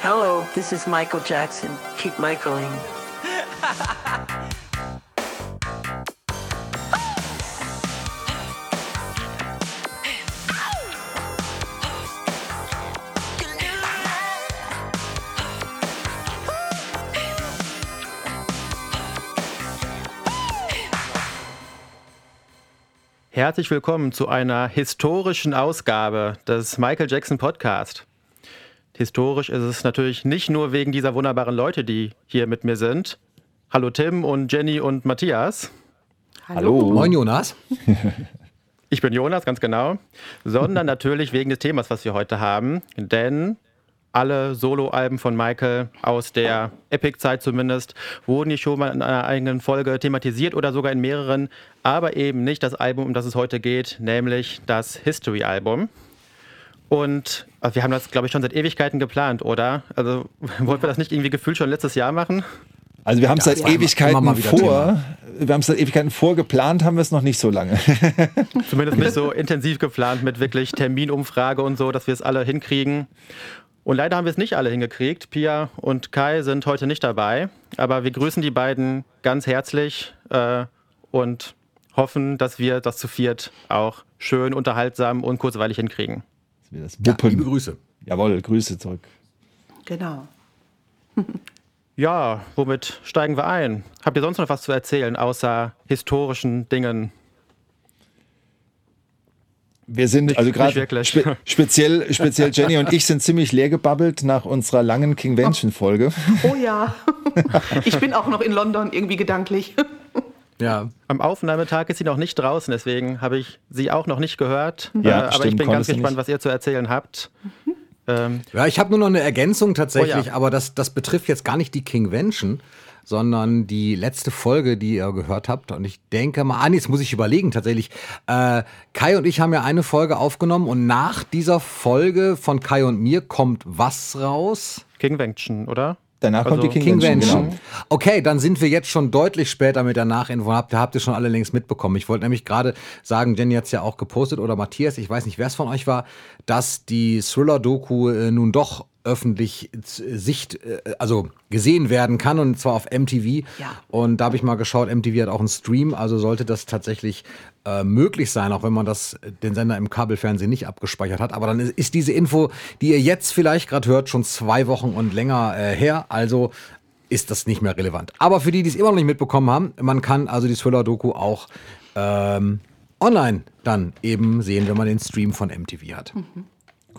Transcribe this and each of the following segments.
Hello, this is Michael Jackson. Keep Michaeling. Herzlich willkommen zu einer historischen Ausgabe des Michael Jackson Podcast. Historisch ist es natürlich nicht nur wegen dieser wunderbaren Leute, die hier mit mir sind. Hallo Tim und Jenny und Matthias. Hallo. Moin Jonas. Ich bin Jonas, ganz genau. Sondern natürlich wegen des Themas, was wir heute haben. Denn alle Soloalben von Michael aus der Epic-Zeit zumindest wurden hier schon mal in einer eigenen Folge thematisiert oder sogar in mehreren, aber eben nicht das Album, um das es heute geht, nämlich das History-Album. Und also wir haben das, glaube ich, schon seit Ewigkeiten geplant, oder? Also wollten wir das nicht irgendwie gefühlt schon letztes Jahr machen? Also wir haben es seit ja, Ewigkeiten vor, Thema. wir haben es seit Ewigkeiten vorgeplant, haben wir es noch nicht so lange. Zumindest nicht so intensiv geplant mit wirklich Terminumfrage und so, dass wir es alle hinkriegen. Und leider haben wir es nicht alle hingekriegt. Pia und Kai sind heute nicht dabei, aber wir grüßen die beiden ganz herzlich äh, und hoffen, dass wir das zu viert auch schön, unterhaltsam und kurzweilig hinkriegen. Wir das wuppen. Ja, liebe Grüße. Jawohl, Grüße zurück. Genau. ja, womit steigen wir ein? Habt ihr sonst noch was zu erzählen, außer historischen Dingen? Wir sind, also gerade spe speziell, speziell Jenny und ich sind ziemlich leer gebabbelt nach unserer langen Kingvention-Folge. Oh ja. Ich bin auch noch in London irgendwie gedanklich. Ja. Am Aufnahmetag ist sie noch nicht draußen, deswegen habe ich sie auch noch nicht gehört. Ja, äh, aber stimmt, ich bin ganz gespannt, was ihr zu erzählen habt. Mhm. Ähm, ja, ich habe nur noch eine Ergänzung tatsächlich, oh ja. aber das, das betrifft jetzt gar nicht die Kingvention, sondern die letzte Folge, die ihr gehört habt. Und ich denke mal, ah, jetzt muss ich überlegen tatsächlich. Äh, Kai und ich haben ja eine Folge aufgenommen und nach dieser Folge von Kai und mir kommt was raus? Kingvention, oder? Danach also kommt die King Genau. Okay, dann sind wir jetzt schon deutlich später mit der Nachinfo. Habt, habt ihr schon alle längst mitbekommen. Ich wollte nämlich gerade sagen, Jenny hat es ja auch gepostet oder Matthias, ich weiß nicht, wer es von euch war, dass die Thriller-Doku äh, nun doch öffentlich Sicht, äh, also gesehen werden kann und zwar auf MTV. Ja. Und da habe ich mal geschaut, MTV hat auch einen Stream, also sollte das tatsächlich äh, möglich sein, auch wenn man das den Sender im Kabelfernsehen nicht abgespeichert hat. Aber dann ist, ist diese Info, die ihr jetzt vielleicht gerade hört, schon zwei Wochen und länger äh, her. Also ist das nicht mehr relevant. Aber für die, die es immer noch nicht mitbekommen haben, man kann also die Thriller-Doku auch ähm, online dann eben sehen, wenn man den Stream von MTV hat. Mhm.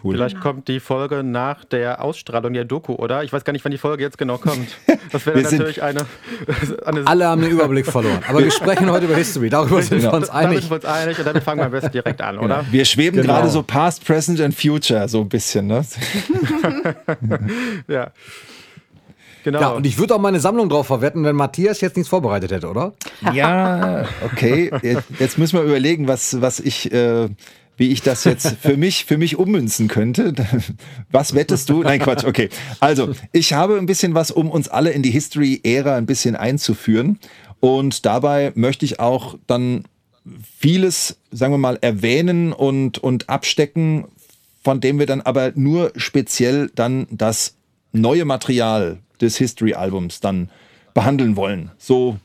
Cool. Vielleicht kommt die Folge nach der Ausstrahlung der Doku, oder? Ich weiß gar nicht, wann die Folge jetzt genau kommt. Das wäre natürlich eine, eine, Alle haben den Überblick verloren. Aber wir sprechen heute über History. Darüber sind genau. wir uns einig. Da sind wir uns einig und damit fangen wir am besten direkt an, oder? Wir schweben genau. gerade so Past, Present and Future so ein bisschen, ne? ja. Genau. Ja, und ich würde auch meine Sammlung drauf verwetten, wenn Matthias jetzt nichts vorbereitet hätte, oder? Ja, okay. Jetzt müssen wir überlegen, was, was ich. Äh, wie ich das jetzt für mich, für mich ummünzen könnte. Was wettest du? Nein, Quatsch, okay. Also, ich habe ein bisschen was, um uns alle in die History-Ära ein bisschen einzuführen. Und dabei möchte ich auch dann vieles, sagen wir mal, erwähnen und, und abstecken, von dem wir dann aber nur speziell dann das neue Material des History-Albums dann behandeln wollen. So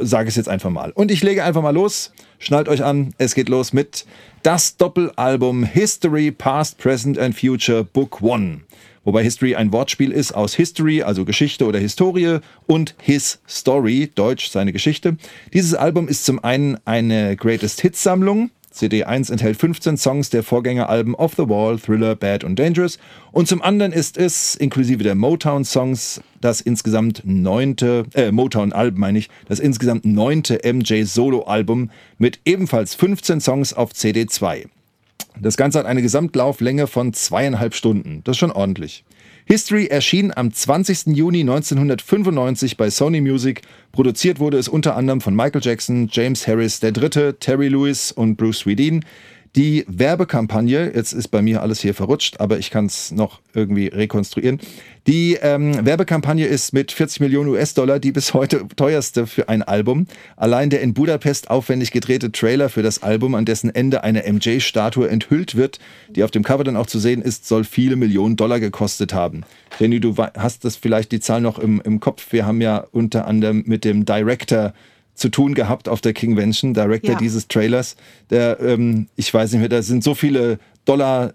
sage ich es jetzt einfach mal. Und ich lege einfach mal los. Schnallt euch an, es geht los mit das Doppelalbum History Past, Present and Future Book One. Wobei History ein Wortspiel ist aus History, also Geschichte oder Historie, und His Story, Deutsch seine Geschichte. Dieses Album ist zum einen eine Greatest Hits Sammlung, CD1 enthält 15 Songs der Vorgängeralben Off the Wall, Thriller, Bad und Dangerous. Und zum anderen ist es, inklusive der Motown-Songs, das insgesamt neunte, äh, Motown-Alben meine ich, das insgesamt neunte MJ-Solo-Album mit ebenfalls 15 Songs auf CD2. Das Ganze hat eine Gesamtlauflänge von zweieinhalb Stunden. Das ist schon ordentlich. History erschien am 20. Juni 1995 bei Sony Music. Produziert wurde es unter anderem von Michael Jackson, James Harris III., Terry Lewis und Bruce Swedin. Die Werbekampagne, jetzt ist bei mir alles hier verrutscht, aber ich kann es noch irgendwie rekonstruieren. Die ähm, Werbekampagne ist mit 40 Millionen US-Dollar die bis heute teuerste für ein Album. Allein der in Budapest aufwendig gedrehte Trailer für das Album, an dessen Ende eine MJ-Statue enthüllt wird, die auf dem Cover dann auch zu sehen ist, soll viele Millionen Dollar gekostet haben. Jenny, du hast das vielleicht die Zahl noch im, im Kopf. Wir haben ja unter anderem mit dem Director zu tun gehabt auf der Kingvention, Director Ja. dieses Trailers. Der, ähm, ich weiß nicht mehr, da sind so viele Dollar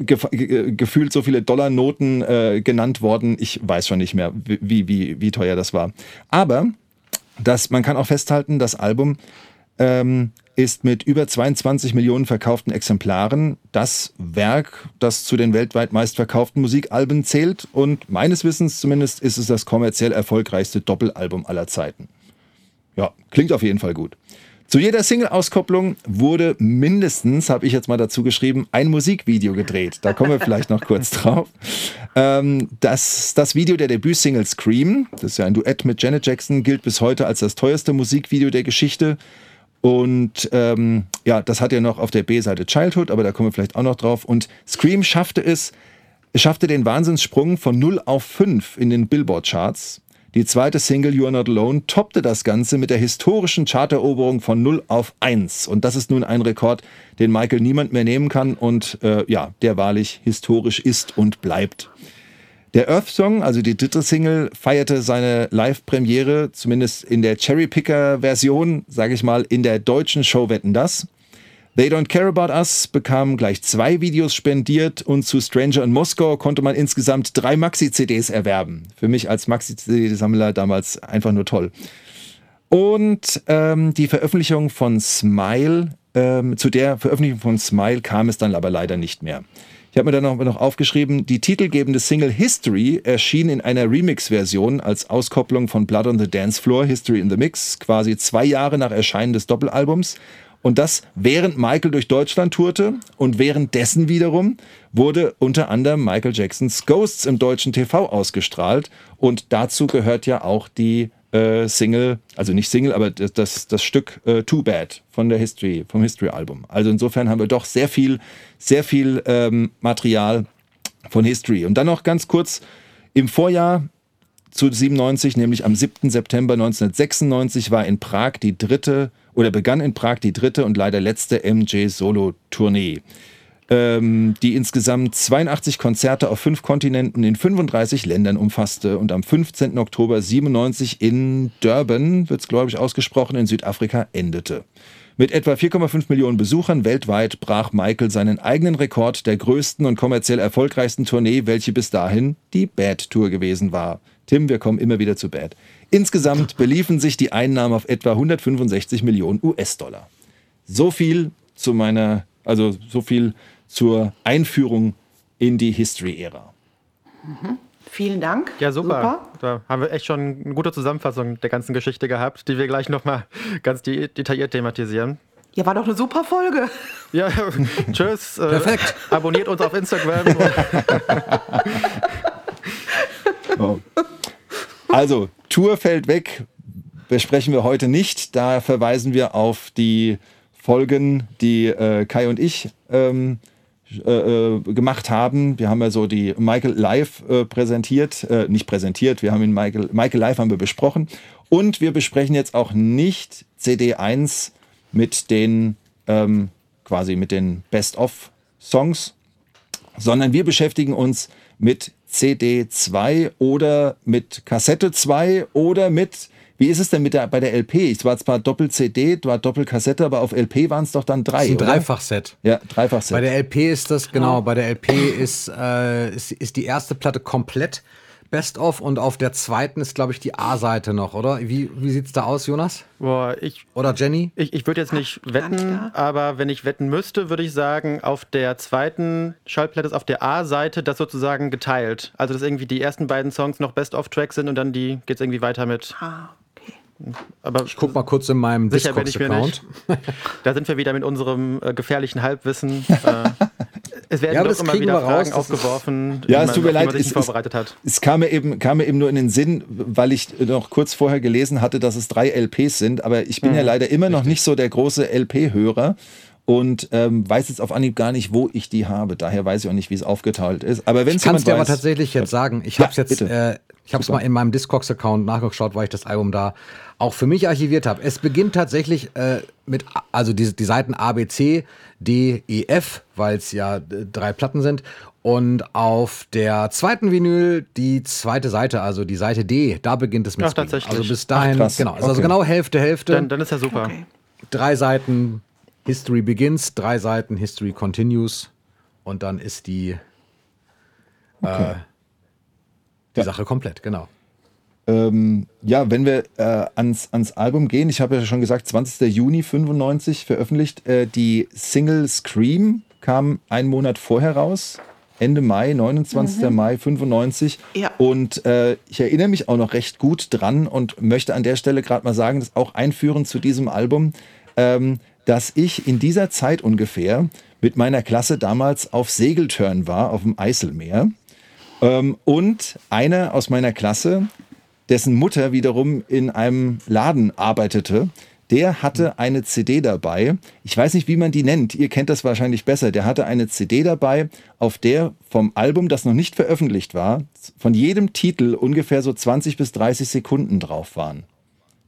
gef ge gefühlt so viele Dollarnoten äh, genannt worden. Ich weiß schon nicht mehr, wie, wie, wie teuer das war. Aber das, man kann auch festhalten, das Album ähm, ist mit über 22 Millionen verkauften Exemplaren das Werk, das zu den weltweit meistverkauften Musikalben zählt. Und meines Wissens zumindest ist es das kommerziell erfolgreichste Doppelalbum aller Zeiten. Ja, klingt auf jeden Fall gut. Zu jeder Single-Auskopplung wurde mindestens, habe ich jetzt mal dazu geschrieben, ein Musikvideo gedreht. Da kommen wir vielleicht noch kurz drauf. Ähm, das, das Video der Debütsingle Scream, das ist ja ein Duett mit Janet Jackson, gilt bis heute als das teuerste Musikvideo der Geschichte. Und ähm, ja, das hat ja noch auf der B-Seite Childhood, aber da kommen wir vielleicht auch noch drauf. Und Scream schaffte es, es schaffte den Wahnsinnssprung von 0 auf 5 in den Billboard-Charts. Die zweite Single You Are Not Alone toppte das Ganze mit der historischen Charteroberung von 0 auf 1. Und das ist nun ein Rekord, den Michael niemand mehr nehmen kann und äh, ja, der wahrlich historisch ist und bleibt. Der Earth Song, also die dritte Single, feierte seine Live-Premiere, zumindest in der Cherry Picker-Version, sage ich mal, in der deutschen Show Wetten das. They Don't Care About Us bekam gleich zwei Videos spendiert und zu Stranger in Moskau konnte man insgesamt drei Maxi-CDs erwerben. Für mich als Maxi-CD-Sammler damals einfach nur toll. Und ähm, die Veröffentlichung von Smile, ähm, zu der Veröffentlichung von Smile kam es dann aber leider nicht mehr. Ich habe mir dann noch aufgeschrieben, die titelgebende Single History erschien in einer Remix-Version als Auskopplung von Blood on the Dance Floor, History in the Mix, quasi zwei Jahre nach Erscheinen des Doppelalbums. Und das während Michael durch Deutschland tourte und währenddessen wiederum wurde unter anderem Michael Jacksons Ghosts im deutschen TV ausgestrahlt. Und dazu gehört ja auch die äh, Single, also nicht Single, aber das, das, Stück äh, Too Bad von der History, vom History-Album. Also insofern haben wir doch sehr viel, sehr viel ähm, Material von History. Und dann noch ganz kurz im Vorjahr zu 97, nämlich am 7. September 1996, war in Prag die dritte oder begann in Prag die dritte und leider letzte MJ-Solo-Tournee, ähm, die insgesamt 82 Konzerte auf fünf Kontinenten in 35 Ländern umfasste und am 15. Oktober 97 in Durban, wird es glaube ich ausgesprochen, in Südafrika endete. Mit etwa 4,5 Millionen Besuchern weltweit brach Michael seinen eigenen Rekord der größten und kommerziell erfolgreichsten Tournee, welche bis dahin die Bad Tour gewesen war. Tim, wir kommen immer wieder zu Bad. Insgesamt beliefen sich die Einnahmen auf etwa 165 Millionen US-Dollar. So viel zu meiner, also so viel zur Einführung in die History-Ära. Vielen Dank. Ja, super. Da haben wir echt schon eine gute Zusammenfassung der ganzen Geschichte gehabt, die wir gleich nochmal ganz de detailliert thematisieren. Ja, war doch eine super Folge. Ja, tschüss. Äh, Perfekt. abonniert uns auf Instagram. Oh. Also, Tour fällt weg, besprechen wir heute nicht. Da verweisen wir auf die Folgen, die äh, Kai und ich ähm, äh, äh, gemacht haben. Wir haben ja so die Michael live äh, präsentiert, äh, nicht präsentiert, wir haben ihn Michael, Michael live haben wir besprochen. Und wir besprechen jetzt auch nicht CD1 mit den ähm, quasi mit den Best-of-Songs, sondern wir beschäftigen uns mit CD2 oder mit Kassette 2 oder mit, wie ist es denn mit der, bei der LP? Es war zwar Doppel-CD, war Doppel-Kassette, aber auf LP waren es doch dann drei, Das ist ein? Dreifachset. Ja, Dreifach-Set. Bei der LP ist das, genau, bei der LP ist, äh, ist, ist die erste Platte komplett Best of und auf der zweiten ist, glaube ich, die A-Seite noch, oder? Wie, wie sieht's da aus, Jonas? Boah, ich, Oder Jenny? ich, ich würde jetzt nicht wetten, aber wenn ich wetten müsste, würde ich sagen, auf der zweiten Schallplatte ist auf der A-Seite das sozusagen geteilt. Also, dass irgendwie die ersten beiden Songs noch Best-of-Tracks sind und dann die geht es irgendwie weiter mit. Ah, okay. Aber Ich guck mal kurz in meinem Discogs-Account. Da sind wir wieder mit unserem äh, gefährlichen Halbwissen. Äh, es werden Ja, aber doch das immer wieder raus, Fragen aufgeworfen, Ja, die es tut mir leid, man sich es vorbereitet hat. Es kam mir, eben, kam mir eben nur in den Sinn, weil ich noch kurz vorher gelesen hatte, dass es drei LPs sind, aber ich bin ja leider immer noch nicht so der große LP-Hörer. und ähm, weiß jetzt auf Anhieb gar nicht, wo ich die habe. Daher weiß ich auch nicht, wie es aufgeteilt ist. Aber wenn Ich es kann jemand es dir aber weiß, tatsächlich jetzt sagen. Ich Ja, habe es jetzt, bitte. äh, ich habe es mal in meinem Discogs-Account nachgeschaut, weil ich das Album da auch für mich archiviert habe. Es beginnt tatsächlich äh, mit, also die, die Seiten A, B, C, D, E, F, weil es ja äh, drei Platten sind. Und auf der zweiten Vinyl die zweite Seite, also die Seite D, da beginnt es mit Ach, Scream. tatsächlich. Also bis dahin, krass. genau, also Okay. genau Hälfte, Hälfte. Dann, dann ist ja super. Okay. drei Seiten History Begins, drei Seiten History Continues und dann ist die, äh, die Ja. Sache komplett, genau. Ähm, ja, wenn wir äh, ans, ans Album gehen, ich habe ja schon gesagt, 20. Juni 95 veröffentlicht. Äh, die Single Scream kam einen Monat vorher raus. Ende Mai, 29. Mai 95. Ja. Und äh, ich erinnere mich auch noch recht gut dran und möchte an der Stelle gerade mal sagen, das auch einführen zu diesem Album, ähm, dass ich in dieser Zeit ungefähr mit meiner Klasse damals auf Segeltörn war, auf dem Eiselmeer. Ähm, und einer aus meiner Klasse, dessen Mutter wiederum in einem Laden arbeitete, der hatte eine CD dabei. Ich weiß nicht, wie man die nennt. Ihr kennt das wahrscheinlich besser. Der hatte eine CD dabei, auf der vom Album, das noch nicht veröffentlicht war, von jedem Titel ungefähr so 20 bis 30 Sekunden drauf waren.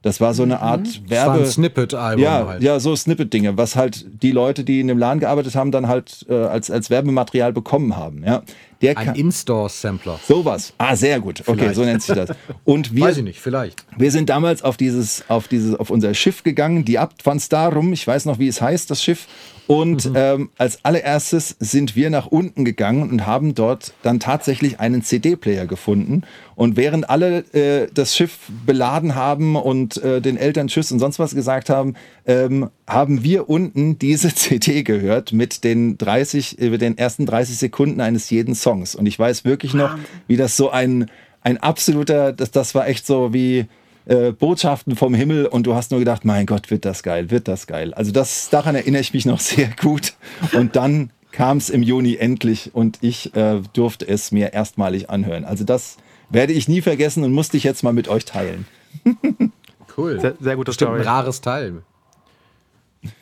Das war so eine Art Das war Werbe. ein Snippet-Album Ja, halt. ja, so Snippet-Dinge, was halt die Leute, die in dem Laden gearbeitet haben, dann halt äh, als, als Werbematerial bekommen haben. Ja. Der Ein In-Store-Sampler. Sowas. Ah, sehr gut. Okay, Vielleicht. so nennt sich das. Und wir, Weiß ich nicht, vielleicht. wir sind damals auf dieses, auf dieses, auf unser Schiff gegangen, die Abt van Starum. Ich weiß noch, wie es heißt, das Schiff. Und ähm, als allererstes sind wir nach unten gegangen und haben dort dann tatsächlich einen CD-Player gefunden. Und während alle äh, das Schiff beladen haben und äh, den Eltern Tschüss und sonst was gesagt haben, ähm, haben wir unten diese CD gehört mit den 30, äh, den ersten 30 Sekunden eines jeden Songs. Und ich weiß wirklich noch, wie das so ein, ein absoluter, das, das war echt so wie äh, Botschaften vom Himmel und du hast nur gedacht, mein Gott, wird das geil, wird das geil. Also das, daran erinnere ich mich noch sehr gut. Und dann kam es im Juni endlich und ich äh, durfte es mir erstmalig anhören. Also das werde ich nie vergessen und musste ich jetzt mal mit euch teilen. Cool. Sehr, sehr gute Bestimmt ein Story. rares Teil.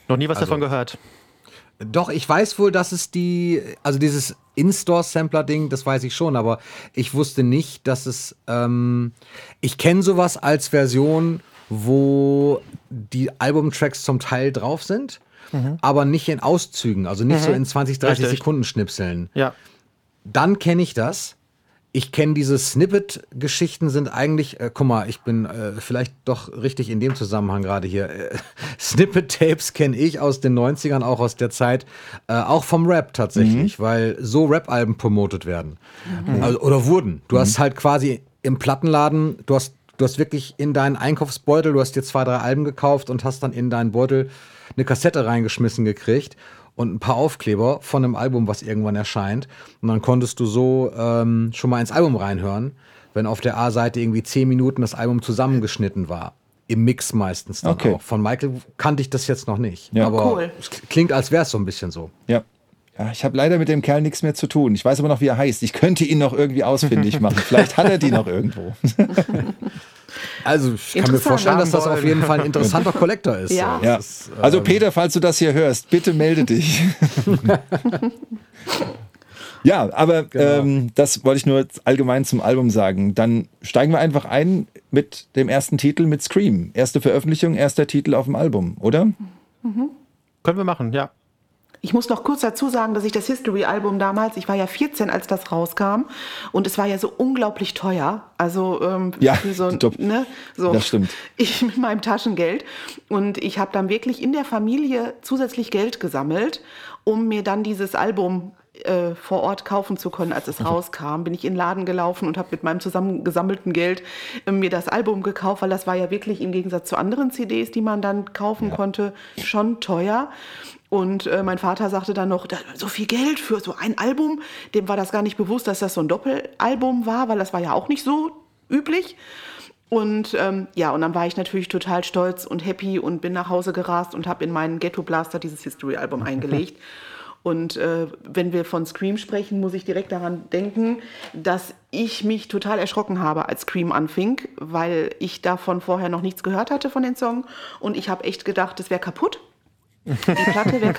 Noch nie was davon gehört. Doch, ich weiß wohl, dass es die, also dieses In-Store-Sampler-Ding, das weiß ich schon, aber ich wusste nicht, dass es, ähm, ich kenne sowas als Version, wo die Albumtracks zum Teil drauf sind, aber nicht in Auszügen, also nicht so in 20, 30 Richtig. Sekunden Schnipseln. Ja. Dann kenne ich das. Ich kenne diese Snippet-Geschichten sind eigentlich, äh, guck mal, ich bin äh, vielleicht doch richtig in dem Zusammenhang gerade hier. Äh, Snippet-Tapes kenne ich aus den 90ern, auch aus der Zeit, äh, auch vom Rap tatsächlich, weil so Rap-Alben promotet werden. Also, oder wurden. Du hast halt quasi im Plattenladen, du hast, du hast wirklich in deinen Einkaufsbeutel, du hast dir zwei, drei Alben gekauft und hast dann in deinen Beutel eine Kassette reingeschmissen gekriegt und ein paar Aufkleber von einem Album, was irgendwann erscheint. Und dann konntest du so ähm, schon mal ins Album reinhören, wenn auf der A-Seite irgendwie zehn Minuten das Album zusammengeschnitten war. Im Mix meistens dann Okay. auch. Von Michael kannte ich das jetzt noch nicht. Ja. Aber Cool. es klingt, als wäre es so ein bisschen so. Ja. Ja, ich habe leider mit dem Kerl nichts mehr zu tun. Ich weiß aber noch, wie er heißt. Ich könnte ihn noch irgendwie ausfindig machen. Vielleicht hat er die noch irgendwo. Also ich kann mir vorstellen, dass das auf jeden Fall ein interessanter Collector ist. Ja. Ja. Ist, äh, Also Peter, falls du das hier hörst, bitte melde dich. ja, aber ähm, das wollte ich nur allgemein zum Album sagen. Dann steigen wir einfach ein mit dem ersten Titel mit Scream. Erste Veröffentlichung, erster Titel auf dem Album, oder? Können wir machen, ja. Ich muss noch kurz dazu sagen, dass ich das History-Album damals, ich war ja 14, als das rauskam, und es war ja so unglaublich teuer. Also ähm, Ja, für so, ein- top. ne, so Das stimmt. Ich mit meinem Taschengeld. Und ich habe dann wirklich in der Familie zusätzlich Geld gesammelt, um mir dann dieses Album äh, vor Ort kaufen zu können, als es rauskam. Bin ich in den Laden gelaufen und habe mit meinem zusammengesammelten Geld äh, mir das Album gekauft, weil das war ja wirklich im Gegensatz zu anderen CDs, die man dann kaufen konnte, schon teuer. Und äh, mein Vater sagte dann noch, "Da- so viel Geld für so ein Album. Dem war das gar nicht bewusst, dass das so ein Doppelalbum war, weil das war ja auch nicht so üblich. Und ähm, ja, und dann war ich natürlich total stolz und happy und bin nach Hause gerast und habe in meinen Ghetto Blaster dieses History-Album eingelegt. Und äh, wenn wir von Scream sprechen, muss ich direkt daran denken, dass ich mich total erschrocken habe, als Scream anfing, weil ich davon vorher noch nichts gehört hatte von den Song. Und ich habe echt gedacht, das wäre kaputt. Die Platte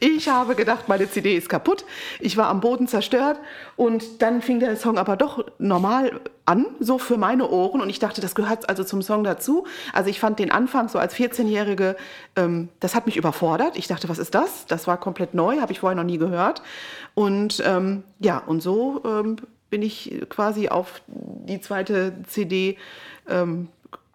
ich habe gedacht, meine CD ist kaputt. Ich war am Boden zerstört und dann fing der Song aber doch normal an, so für meine Ohren. Und ich dachte, das gehört also zum Song dazu. Also ich fand den Anfang so als 14-Jährige, ähm, das hat mich überfordert. Ich dachte, was ist das? Das war komplett neu, habe ich vorher noch nie gehört. Und ähm, ja, und so ähm, bin ich quasi auf die zweite CD ähm,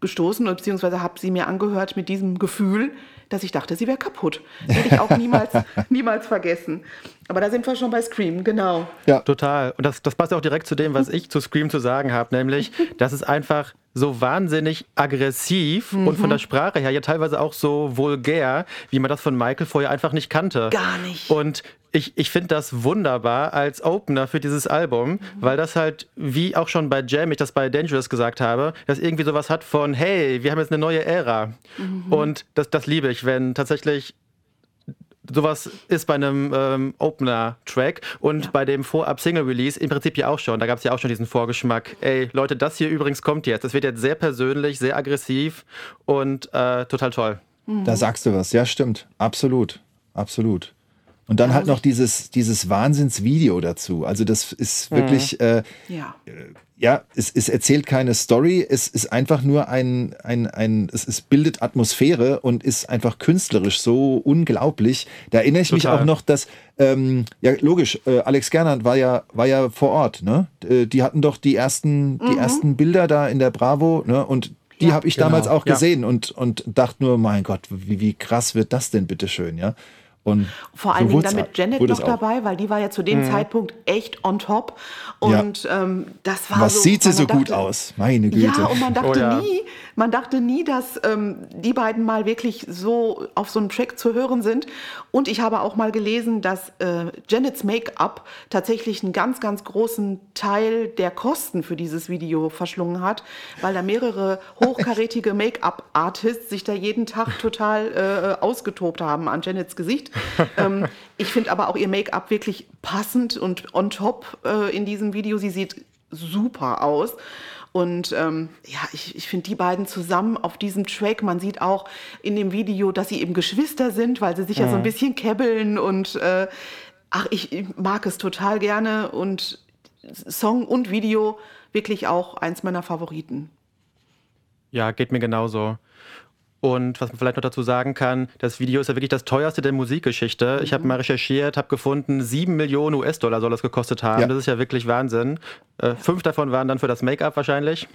gestoßen, beziehungsweise habe sie mir angehört mit diesem Gefühl, dass ich dachte, sie wäre kaputt. Werde ich auch niemals, niemals vergessen. Aber da sind wir schon bei Scream, genau. Ja, total. Und das, das passt auch direkt zu dem, was ich zu Scream zu sagen habe, nämlich, dass es einfach so wahnsinnig aggressiv mhm. und von der Sprache her ja teilweise auch so vulgär, wie man das von Michael vorher einfach nicht kannte. Gar nicht. Und ich, ich finde das wunderbar als Opener für dieses Album, mhm. weil das halt, wie auch schon bei Jam, ich das bei Dangerous gesagt habe, das irgendwie sowas hat von, hey, wir haben jetzt eine neue Ära. Mhm. Und das, das liebe ich, wenn tatsächlich sowas ist bei einem ähm, Opener-Track und ja. bei dem Vorab-Single-Release im Prinzip ja auch schon. Da gab es ja auch schon diesen Vorgeschmack. Ey, Leute, das hier übrigens kommt jetzt. Das wird jetzt sehr persönlich, sehr aggressiv und äh, total toll. Da sagst du was. Ja, stimmt. Absolut. Absolut. Und dann halt noch dieses, dieses Wahnsinnsvideo dazu. Also das ist wirklich, mhm. äh, ja, äh, ja es, es erzählt keine Story, es ist einfach nur ein, ein, ein es, es bildet Atmosphäre und ist einfach künstlerisch so unglaublich. Da erinnere ich Total. mich auch noch, dass, ähm, ja logisch, äh, Alex Gernand war ja, war ja vor Ort, ne? Äh, die hatten doch die ersten, die mhm. ersten Bilder da in der Bravo, ne? Und die ja, habe ich genau. damals auch gesehen ja. und, und dachte nur, mein Gott, wie, wie krass wird das denn bitteschön, ja? Und Vor allen so Dingen dann mit Janet noch dabei, weil die war ja zu dem mhm. Zeitpunkt echt on top. Und ja. ähm, das war Was so, sieht sie so dachte, gut aus? Meine Güte. Ja, und man dachte oh, ja. nie, man dachte nie, dass ähm, die beiden mal wirklich so auf so einem Track zu hören sind. Und ich habe auch mal gelesen, dass äh, Janets Make-up tatsächlich einen ganz, ganz großen Teil der Kosten für dieses Video verschlungen hat, weil da mehrere hochkarätige Make-up-Artists sich da jeden Tag total äh, ausgetobt haben an Janets Gesicht. ähm, ich finde aber auch ihr Make-up wirklich passend und on top äh, in diesem Video. Sie sieht super aus. Und ähm, ja, ich, ich finde die beiden zusammen auf diesem Track, man sieht auch in dem Video, dass sie eben Geschwister sind, weil sie sich mhm. ja so ein mhm. bisschen kebbeln und äh, ach, ich, ich mag es total gerne und Song und Video wirklich auch eins meiner Favoriten. Ja, geht mir genauso. Und was man vielleicht noch dazu sagen kann, das Video ist ja wirklich das teuerste der Musikgeschichte. Mhm. Ich habe mal recherchiert, habe gefunden, sieben Millionen US-Dollar soll das gekostet haben. Ja. Das ist ja wirklich Wahnsinn. Äh, fünf davon waren dann für das Make-up wahrscheinlich.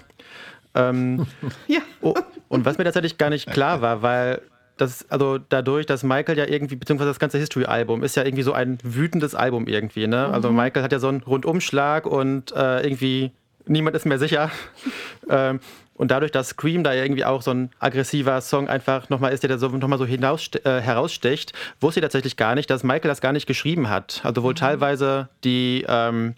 Ähm, ja. Oh, und was mir tatsächlich gar nicht klar war, weil das, also dadurch, dass Michael ja irgendwie, beziehungsweise das ganze History-Album ist ja irgendwie so ein wütendes Album irgendwie, ne? Also mhm. Also Michael hat ja so einen Rundumschlag und äh, irgendwie niemand ist mehr sicher. ähm, und dadurch, dass Scream da irgendwie auch so ein aggressiver Song einfach nochmal ist, der da so, nochmal so hinaus, äh, herausstecht, wusste ich tatsächlich gar nicht, dass Michael das gar nicht geschrieben hat. Also wohl mhm. teilweise die, ähm,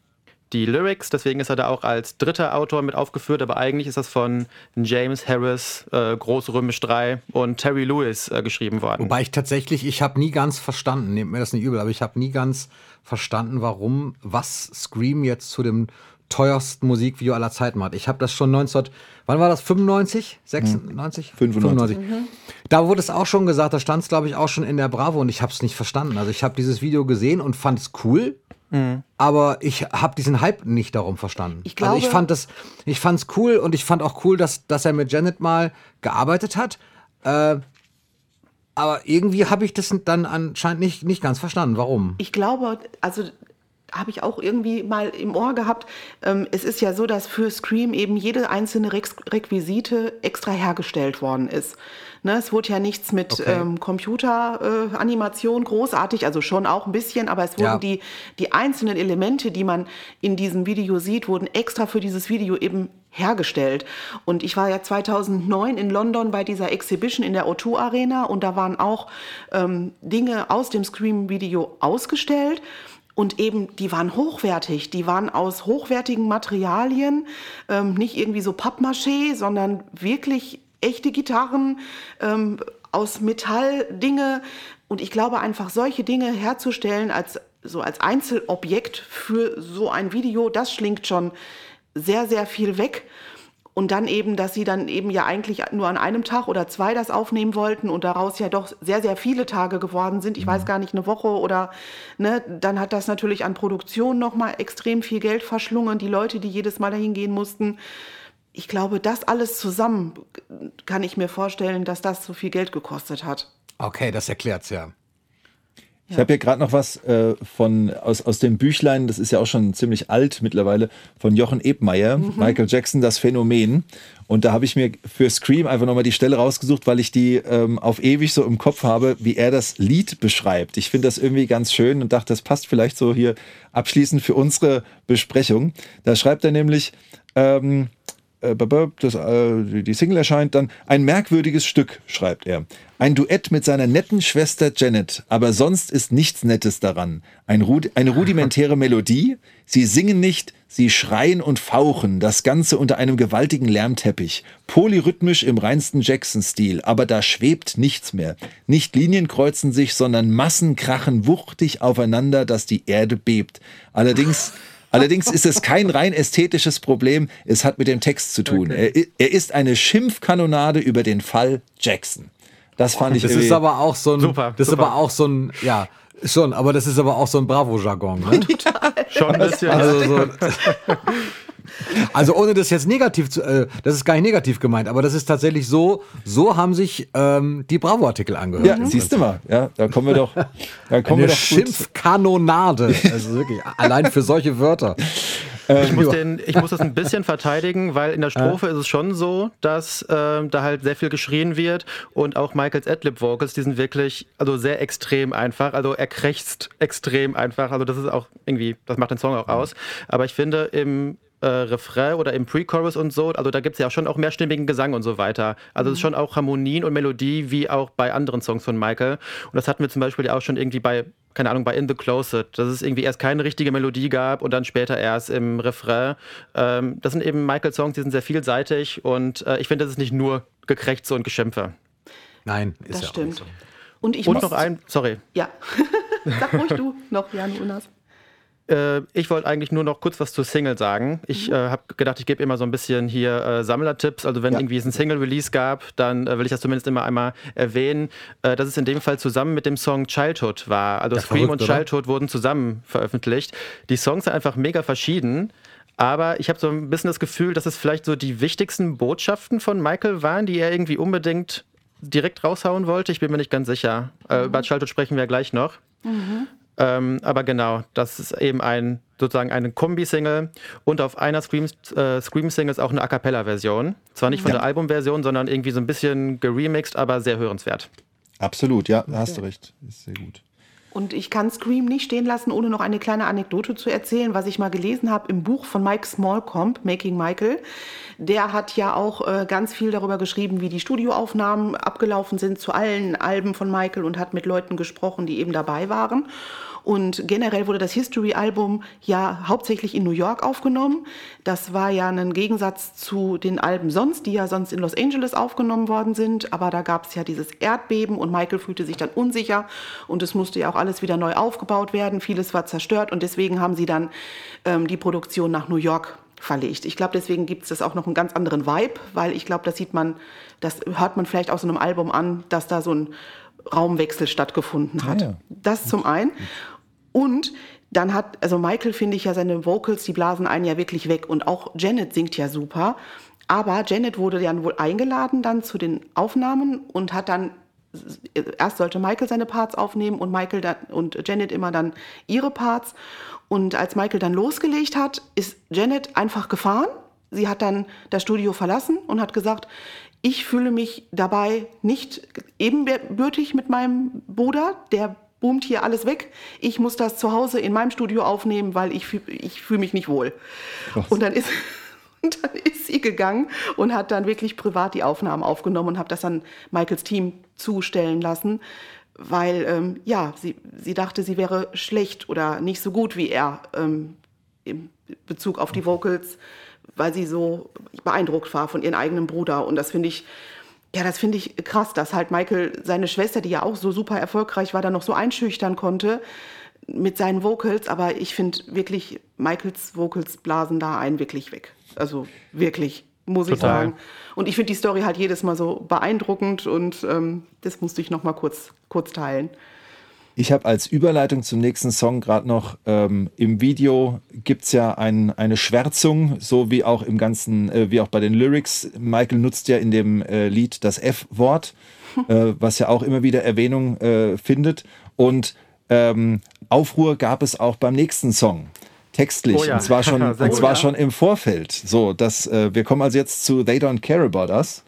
die Lyrics, deswegen ist er da auch als dritter Autor mit aufgeführt, aber eigentlich ist das von James Harris, äh, Großrömisch 3 und Terry Lewis äh, geschrieben worden. Wobei ich tatsächlich, ich habe nie ganz verstanden, nehmt mir das nicht übel, aber ich habe nie ganz verstanden, warum, was Scream jetzt zu dem teuersten Musikvideo aller Zeiten macht. Ich habe das schon 19 wann war das? 95? 96? 95. 95. Mhm. Da wurde es auch schon gesagt, da stand es, glaube ich, auch schon in der Bravo und ich habe es nicht verstanden. Also ich habe dieses Video gesehen und fand es cool. Mhm. Aber ich habe diesen Hype nicht darum verstanden. Ich glaube, also ich fand es, ich fand's cool und ich fand auch cool, dass, dass er mit Janet mal gearbeitet hat. Äh, aber irgendwie habe ich das dann anscheinend nicht, nicht ganz verstanden. Warum? Ich glaube, also habe ich auch irgendwie mal im Ohr gehabt. Ähm, es ist ja so, dass für Scream eben jede einzelne Re Requisite extra hergestellt worden ist. Ne, es wurde ja nichts mit okay. ähm, Computeranimation äh, großartig, also schon auch ein bisschen, aber es wurden ja. die, die einzelnen Elemente, die man in diesem Video sieht, wurden extra für dieses Video eben hergestellt. Und ich war ja 2009 in London bei dieser Exhibition in der O2 Arena und da waren auch ähm, Dinge aus dem Scream-Video ausgestellt. Und eben, die waren hochwertig, die waren aus hochwertigen Materialien, ähm, nicht irgendwie so Pappmaché, sondern wirklich echte Gitarren ähm, aus Metalldinge. Und ich glaube, einfach solche Dinge herzustellen als so als Einzelobjekt für so ein Video, das schlingt schon sehr, sehr viel weg. Und dann eben, dass sie dann eben ja eigentlich nur an einem Tag oder zwei das aufnehmen wollten und daraus ja doch sehr, sehr viele Tage geworden sind. Ich weiß gar nicht, eine Woche oder, ne, dann hat das natürlich an Produktion nochmal extrem viel Geld verschlungen. Die Leute, die jedes Mal dahin gehen mussten. Ich glaube, das alles zusammen kann ich mir vorstellen, dass das so viel Geld gekostet hat. Okay, das erklärt's ja. Ich habe hier gerade noch was äh, von aus, aus dem Büchlein, das ist ja auch schon ziemlich alt mittlerweile, von Jochen Ebmeier, mhm. Michael Jackson, das Phänomen. Und da habe ich mir für Scream einfach nochmal die Stelle rausgesucht, weil ich die ähm, auf ewig so im Kopf habe, wie er das Lied beschreibt. Ich finde das irgendwie ganz schön und dachte, das passt vielleicht so hier abschließend für unsere Besprechung. Da schreibt er nämlich, ähm, äh, das, äh, die Single erscheint dann, ein merkwürdiges Stück, schreibt er. Ein Duett mit seiner netten Schwester Janet, aber sonst ist nichts Nettes daran. Ein Rud eine rudimentäre Melodie, sie singen nicht, sie schreien und fauchen, das Ganze unter einem gewaltigen Lärmteppich. Polyrhythmisch im reinsten Jackson-Stil, aber da schwebt nichts mehr. Nicht Linien kreuzen sich, sondern Massen krachen wuchtig aufeinander, dass die Erde bebt. Allerdings Allerdings ist es kein rein ästhetisches Problem, es hat mit dem Text zu tun. Okay. Er, er, ist eine Schimpfkanonade über den Fall Jackson. Das fand ich Das ist aber auch so ein super, das super. ist aber auch so ein ja, Schon, aber das ist aber auch so ein Bravo-Jargon. Ne? Total. Schon ein bisschen. Also, so, also ohne das jetzt negativ zu, äh, das ist gar nicht negativ gemeint, aber das ist tatsächlich so, so haben sich ähm, die Bravo-Artikel angehört. Ja, siehst du mal, ja, da kommen wir doch, da kommen Eine wir doch Schimpfkanonade, also wirklich, allein für solche Wörter. Ich ähm, muss, den, ich muss das ein bisschen verteidigen, weil in der Strophe ist es schon so, dass äh, da halt sehr viel geschrien wird und auch Michaels Adlib-Vocals, die sind wirklich also sehr extrem einfach. Also er krächzt extrem einfach. Also das ist auch irgendwie, das macht den Song auch aus. Aber ich finde im äh, Refrain oder im Pre-Chorus und so, also da gibt es ja schon auch mehrstimmigen Gesang und so weiter. Also es ist schon auch Harmonien und Melodie wie auch bei anderen Songs von Michael. Und das hatten wir zum Beispiel ja auch schon irgendwie bei, keine Ahnung, bei In the Closet, dass es irgendwie erst keine richtige Melodie gab und dann später erst im Refrain. Ähm, das sind eben Michael-Songs, die sind sehr vielseitig und äh, ich finde, das ist nicht nur Gekrächze und Geschimpfe. Nein, ist das ja stimmt. So. Und ich und muss, noch ein, sorry. Ja, sag ruhig du noch, Jan Unas. Äh, ich wollte eigentlich nur noch kurz was zur Single sagen. Ich mhm. äh, habe gedacht, ich gebe immer so ein bisschen hier äh, Sammlertipps. Also wenn ja. irgendwie es ein Single-Release gab, dann äh, will ich das zumindest immer einmal erwähnen, äh, dass es in dem Fall zusammen mit dem Song Childhood war. Also ja, Scream verrückt, und Childhood oder? wurden zusammen veröffentlicht. Die Songs sind einfach mega verschieden. Aber ich habe so ein bisschen das Gefühl, dass es vielleicht so die wichtigsten Botschaften von Michael waren, die er irgendwie unbedingt direkt raushauen wollte. Ich bin mir nicht ganz sicher. Mhm. über Childhood sprechen wir gleich noch. Mhm. Ähm, aber genau, das ist eben ein sozusagen eine Kombi-Single und auf einer Scream-Single äh, Scream ist auch eine A Cappella-Version. Zwar nicht von ja. der Albumversion, sondern irgendwie so ein bisschen geremixed, aber sehr hörenswert. Absolut, ja, da hast du recht. Ist sehr gut. Und ich kann Scream nicht stehen lassen, ohne noch eine kleine Anekdote zu erzählen, was ich mal gelesen habe im Buch von Mike Smallcomb, Making Michael. Der hat ja auch äh, ganz viel darüber geschrieben, wie die Studioaufnahmen abgelaufen sind zu allen Alben von Michael und hat mit Leuten gesprochen, die eben dabei waren. Und generell wurde das History-Album ja hauptsächlich in New York aufgenommen. Das war ja ein Gegensatz zu den Alben sonst, die ja sonst in Los Angeles aufgenommen worden sind. Aber da gab es ja dieses Erdbeben und Michael fühlte sich dann unsicher und es musste ja auch alles wieder neu aufgebaut werden. Vieles war zerstört und deswegen haben sie dann ähm, die Produktion nach New York verlegt. Ich glaube, deswegen gibt es das auch noch einen ganz anderen Vibe, weil ich glaube, das sieht man, das hört man vielleicht aus so einem Album an, dass da so ein Raumwechsel stattgefunden hat. Ja, ja. Das zum einen. Und dann hat, also Michael finde ich ja seine Vocals, die blasen einen ja wirklich weg. Und auch Janet singt ja super. Aber Janet wurde dann wohl eingeladen dann zu den Aufnahmen und hat dann, erst sollte Michael seine Parts aufnehmen und Michael dann, und Janet immer dann ihre Parts. Und als Michael dann losgelegt hat, ist Janet einfach gefahren. Sie hat dann das Studio verlassen und hat gesagt, ich fühle mich dabei nicht ebenbürtig mit meinem Bruder, der boomt hier alles weg. Ich muss das zu Hause in meinem Studio aufnehmen, weil ich, ich fühle mich nicht wohl. Und dann ist, und dann ist sie gegangen und hat dann wirklich privat die Aufnahmen aufgenommen und habe das an Michaels Team zustellen lassen, weil ähm, ja, sie, sie dachte, sie wäre schlecht oder nicht so gut wie er ähm, im Bezug auf die Vocals, weil sie so beeindruckt war von ihrem eigenen Bruder. Und das finde ich ja, das finde ich krass, dass halt Michael seine Schwester, die ja auch so super erfolgreich war, dann noch so einschüchtern konnte mit seinen Vocals. Aber ich finde wirklich, Michaels Vocals blasen da einen wirklich weg. Also wirklich. muss ich Total. sagen. Und ich finde die Story halt jedes Mal so beeindruckend und ähm, das musste ich noch mal kurz, kurz teilen. Ich habe als Überleitung zum nächsten Song gerade noch ähm, im Video gibt es ja ein, eine Schwärzung, so wie auch im ganzen, äh, wie auch bei den Lyrics. Michael nutzt ja in dem äh, Lied das F-Wort, äh, was ja auch immer wieder Erwähnung äh, findet. Und ähm, Aufruhr gab es auch beim nächsten Song. Textlich, Oh ja. und zwar schon, und zwar schon im Vorfeld. So, dass äh, wir kommen also jetzt zu They Don't Care About Us.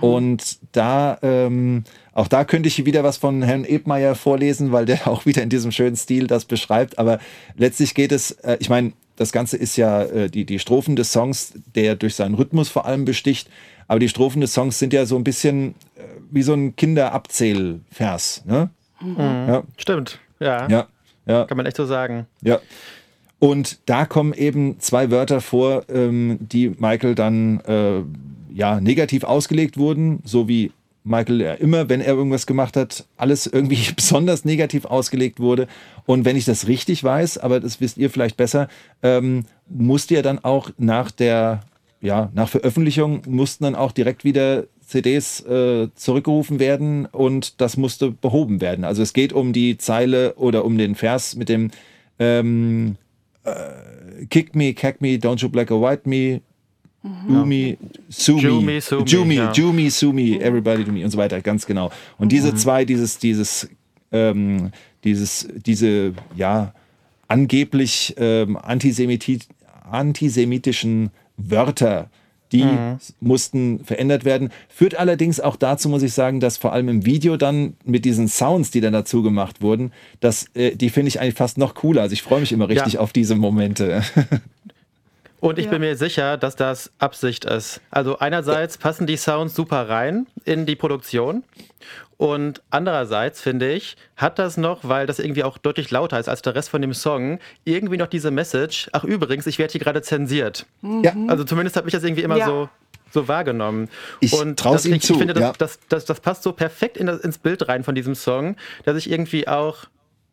Und da, ähm, auch da könnte ich wieder was von Herrn Ebmeier vorlesen, weil der auch wieder in diesem schönen Stil das beschreibt. Aber letztlich geht es, äh, ich meine, das Ganze ist ja äh, die, die Strophen des Songs, der durch seinen Rhythmus vor allem besticht. Aber die Strophen des Songs sind ja so ein bisschen äh, wie so ein Kinderabzählvers. Ne? Ja, Stimmt, ja. ja, ja. Kann man echt so sagen. Ja. Und da kommen eben zwei Wörter vor, ähm, die Michael dann äh, ja negativ ausgelegt wurden, so wie Michael ja immer, wenn er irgendwas gemacht hat, alles irgendwie besonders negativ ausgelegt wurde. Und wenn ich das richtig weiß, aber das wisst ihr vielleicht besser, ähm, musste ja dann auch nach der, ja, nach Veröffentlichung mussten dann auch direkt wieder CDs äh, zurückgerufen werden und das musste behoben werden. Also es geht um die Zeile oder um den Vers mit dem ähm, äh, Kick me, cack me, don't you black or white me, me, me, sue me, Jew me, ja. Sue me, everybody do me und so weiter, ganz genau. Und diese zwei, dieses, dieses, ähm, dieses, diese, ja, angeblich ähm, antisemiti antisemitischen Wörter, die mussten verändert werden. Führt allerdings auch dazu, muss ich sagen, dass vor allem im Video dann mit diesen Sounds, die dann dazu gemacht wurden, dass, äh, die finde ich eigentlich fast noch cooler. Also ich freue mich immer richtig Ja. auf diese Momente. Und ich Ja. bin mir sicher, dass das Absicht ist. Also einerseits passen die Sounds super rein in die Produktion und andererseits finde ich, hat das noch, weil das irgendwie auch deutlich lauter ist als der Rest von dem Song, irgendwie noch diese Message, ach übrigens, ich werde hier gerade zensiert. Ja. Also zumindest habe ich das irgendwie immer Ja. so so wahrgenommen. Ich trau's das, ihm ich, zu, Ich finde, das, ja. das, das, das passt so perfekt in das, ins Bild rein von diesem Song, dass ich irgendwie auch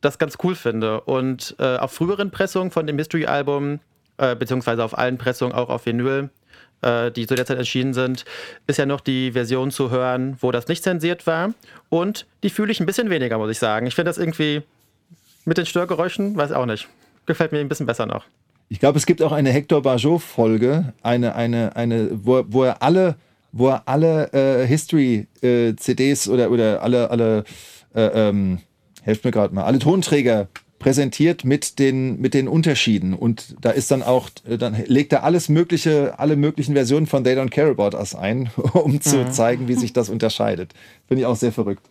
das ganz cool finde. Und äh, auf früheren Pressungen von dem Mystery-Album, äh, beziehungsweise auf allen Pressungen, auch auf Vinyl, äh, die zu der Zeit erschienen sind, ist ja noch die Version zu hören, wo das nicht zensiert war. Und die fühle ich ein bisschen weniger, muss ich sagen. Ich finde das irgendwie mit den Störgeräuschen, weiß auch nicht. Gefällt mir ein bisschen besser noch. Ich glaube, es gibt auch eine Hector Bajot-Folge, eine, eine, eine, wo, wo er alle, wo er alle äh, History-CDs oder, oder alle, alle äh, ähm, helft mir gerade mal, alle Tonträger präsentiert mit den, mit den Unterschieden. Und da ist dann auch, äh, dann legt er alles mögliche, alle möglichen Versionen von They Don't Care About Us ein, um zu zeigen, wie sich das unterscheidet. Finde ich auch sehr verrückt.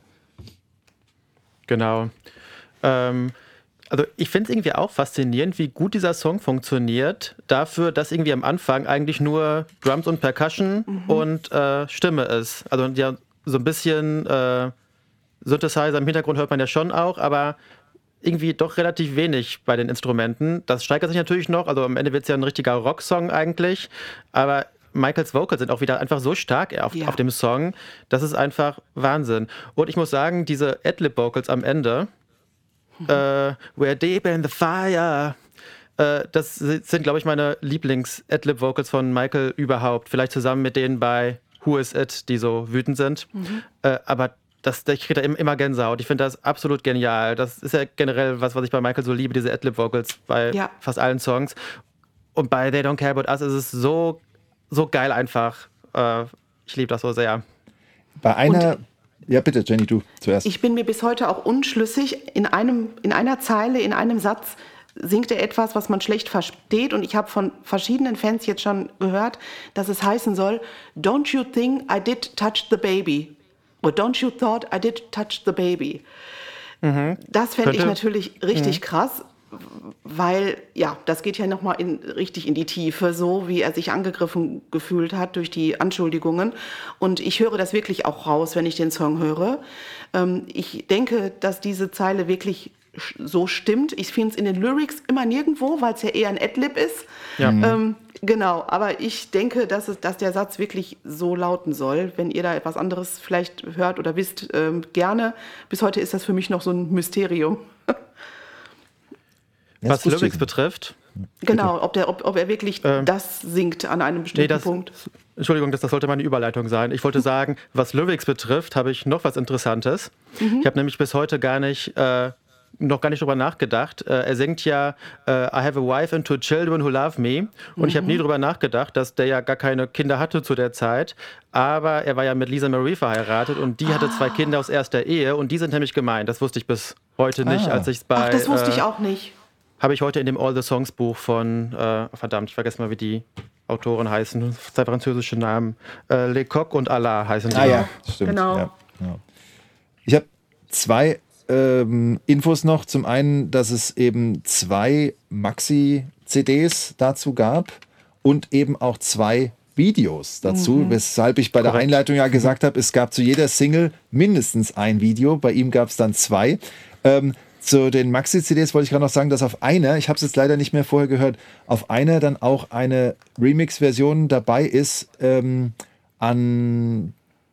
Genau. Ähm, also ich finde es irgendwie auch faszinierend, wie gut dieser Song funktioniert, dafür, dass irgendwie am Anfang eigentlich nur Drums und Percussion und äh, Stimme ist. Also ja, so ein bisschen äh, Synthesizer im Hintergrund hört man ja schon auch, aber irgendwie doch relativ wenig bei den Instrumenten. Das steigert sich natürlich noch, also am Ende wird es ja ein richtiger Rocksong eigentlich, aber Michaels Vocals sind auch wieder einfach so stark auf, Ja. auf dem Song, das ist einfach Wahnsinn. Und ich muss sagen, diese Adlib-Vocals am Ende, äh, We're deep in the fire, äh, das sind, glaube ich, meine Lieblings-Adlib-Vocals von Michael überhaupt. Vielleicht zusammen mit denen bei Who Is It, die so wütend sind. Äh, aber das, ich kriege da im- immer Gänsehaut. Ich finde das absolut genial. Das ist ja generell was, was ich bei Michael so liebe, diese Adlib-Vocals bei Ja. fast allen Songs. Und bei They Don't Care About Us ist es so, so geil einfach. Äh, ich liebe das so sehr. Bei einer, ja bitte, Jenny, du zuerst. Ich bin mir bis heute auch unschlüssig. In, einem, in einer Zeile, in einem Satz singt er etwas, was man schlecht versteht. Und ich habe von verschiedenen Fans jetzt schon gehört, dass es heißen soll, Don't you think I did touch the baby? Or don't you thought I did touch the baby? Das fände ich natürlich richtig krass, weil ja, das geht ja nochmal in, richtig in die Tiefe, so wie er sich angegriffen gefühlt hat durch die Anschuldigungen. Und ich höre das wirklich auch raus, wenn ich den Song höre. Ähm, ich denke, dass diese Zeile wirklich so stimmt. Ich finde es in den Lyrics immer nirgendwo, weil es ja eher ein Adlib ist. Ja. Ähm, genau, aber ich denke, dass, es, dass der Satz wirklich so lauten soll. Wenn ihr da etwas anderes vielleicht hört oder wisst, ähm, gerne. Bis heute ist das für mich noch so ein Mysterium. Ja, Was Lyrics ich. betrifft, Genau, ob, der, ob, ob er wirklich Ähm, das singt an einem bestimmten das, Punkt. Entschuldigung, das, das sollte meine Überleitung sein. Ich wollte sagen, was Lyrics betrifft, habe ich noch was Interessantes. Mhm. Ich habe nämlich bis heute gar nicht, äh, noch gar nicht drüber nachgedacht. Äh, er singt ja äh, I have a wife and two children who love me. Und ich habe Mhm. nie drüber nachgedacht, dass der ja gar keine Kinder hatte zu der Zeit. Aber er war ja mit Lisa Marie verheiratet und die hatte Ah. zwei Kinder aus erster Ehe und die sind nämlich gemeint. Das wusste ich bis heute nicht, Ah. als ich es bei. Ach, das wusste äh, ich auch nicht. Habe ich heute in dem All the Songs Buch von, äh, verdammt, ich vergesse mal, wie die Autoren heißen, zwei französische Namen. Äh, Lecoq und Allah heißen die. Ah ja, stimmt. Genau. Ja, ja. Ich habe zwei ähm, Infos noch. Zum einen, dass es eben zwei Maxi-CDs dazu gab und eben auch zwei Videos dazu, weshalb ich bei der Korrekt. Einleitung ja gesagt habe, es gab zu jeder Single mindestens ein Video. Bei ihm gab es dann zwei. Ähm, zu den Maxi-CDs wollte ich gerade noch sagen, dass auf einer, ich habe es jetzt leider nicht mehr vorher gehört, auf einer dann auch eine Remix-Version dabei ist, ähm, an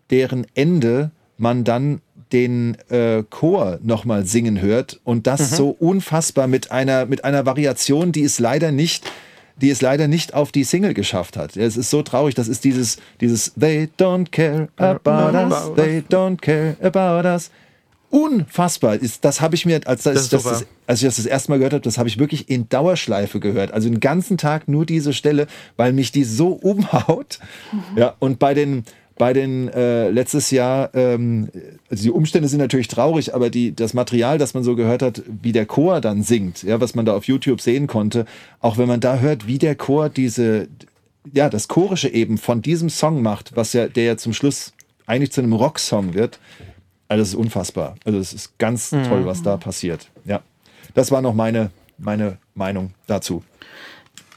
deren Ende man dann den äh, Chor nochmal singen hört und das so unfassbar mit einer, mit einer Variation, die es leider nicht, die es leider nicht auf die Single geschafft hat. Es ist so traurig, das ist dieses, dieses They don't care about us, they don't care about us. Unfassbar. Ist, das habe ich mir, als, das, Das das, als ich das das erste Mal gehört habe, das habe ich wirklich in Dauerschleife gehört. Also den ganzen Tag nur diese Stelle, weil mich die so umhaut. Ja, und bei den, bei den äh, letztes Jahr, ähm, also die Umstände sind natürlich traurig, aber die, das Material, das man so gehört hat, wie der Chor dann singt, ja, was man da auf YouTube sehen konnte, auch wenn man da hört, wie der Chor diese, ja, das Chorische eben von diesem Song macht, was ja, der ja zum Schluss eigentlich zu einem Rocksong wird, also das ist unfassbar. Also es ist ganz toll, was da passiert. Ja, das war noch meine, meine Meinung dazu.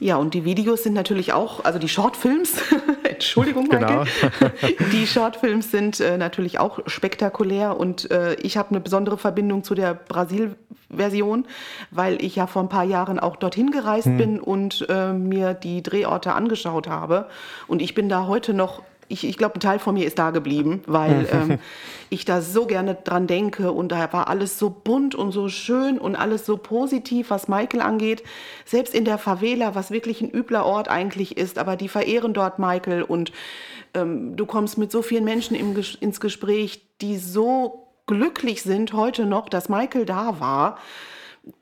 Ja, und die Videos sind natürlich auch, also die Shortfilms, Entschuldigung, Michael, die Shortfilms sind äh, natürlich auch spektakulär und äh, ich habe eine besondere Verbindung zu der Brasil-Version, weil ich ja vor ein paar Jahren auch dorthin gereist bin und äh, mir die Drehorte angeschaut habe. Und ich bin da heute noch ich, ich glaube, ein Teil von mir ist da geblieben, weil ähm, ich da so gerne dran denke und da war alles so bunt und so schön und alles so positiv, was Michael angeht. Selbst in der Favela, was wirklich ein übler Ort eigentlich ist, aber die verehren dort Michael und ähm, du kommst mit so vielen Menschen im, ins Gespräch, die so glücklich sind heute noch, dass Michael da war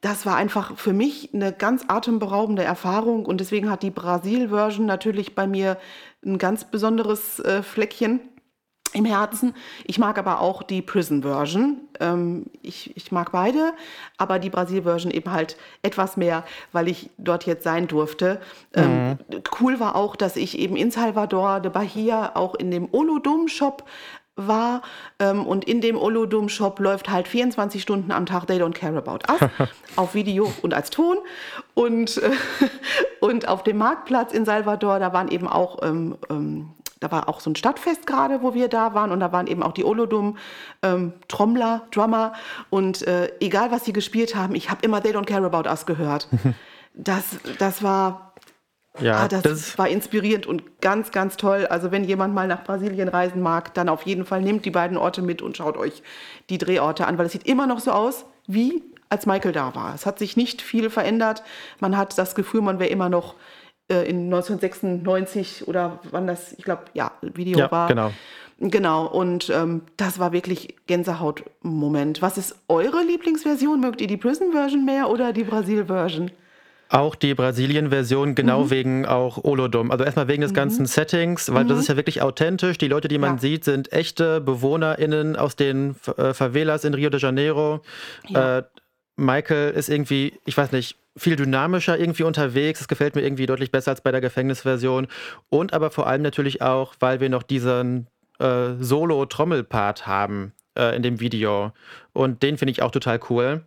das war einfach für mich eine ganz atemberaubende Erfahrung und deswegen hat die Brasil-Version natürlich bei mir ein ganz besonderes äh, Fleckchen im Herzen. Ich mag aber auch die Prison-Version. Ähm, ich, ich mag beide, aber die Brasil-Version eben halt etwas mehr, weil ich dort jetzt sein durfte. Ähm, cool war auch, dass ich eben in Salvador de Bahia auch in dem Olodum-Shop war ähm, und in dem Olodum-Shop läuft halt 24 Stunden am Tag They Don't Care About Us. Auf Video und als Ton. Und, äh, und auf dem Marktplatz in Salvador, da waren eben auch ähm, ähm, da war auch so ein Stadtfest gerade, wo wir da waren. Und da waren eben auch die Olodum ähm, Trommler, Drummer. Und äh, egal was sie gespielt haben, ich habe immer They Don't Care About Us gehört. Das, das war Ja, ah, das, das, war inspirierend und ganz, ganz toll. Also wenn jemand mal nach Brasilien reisen mag, dann auf jeden Fall nehmt die beiden Orte mit und schaut euch die Drehorte an, weil es sieht immer noch so aus, wie als Michael da war. Es hat sich nicht viel verändert. Man hat das Gefühl, man wäre immer noch äh, in 1996 oder wann das, ich glaube, ja, Video Ja, war. genau. Genau, und ähm, das war wirklich Gänsehaut-Moment. Was ist eure Lieblingsversion? Mögt ihr die Prison-Version mehr oder die Brasil-Version? Auch die Brasilien-Version, genau Mhm. wegen auch Olodum. Also erstmal wegen des ganzen Settings, weil das ist ja wirklich authentisch. Die Leute, die man Mhm. Ja. sieht, sind echte BewohnerInnen aus den äh, Favelas in Rio de Janeiro. Ja. Äh, Michael ist irgendwie, ich weiß nicht, viel dynamischer irgendwie unterwegs. Das gefällt mir irgendwie deutlich besser als bei der Gefängnisversion. Und aber vor allem natürlich auch, weil wir noch diesen äh, Solo-Trommelpart haben äh, in dem Video. Und den finde ich auch total cool.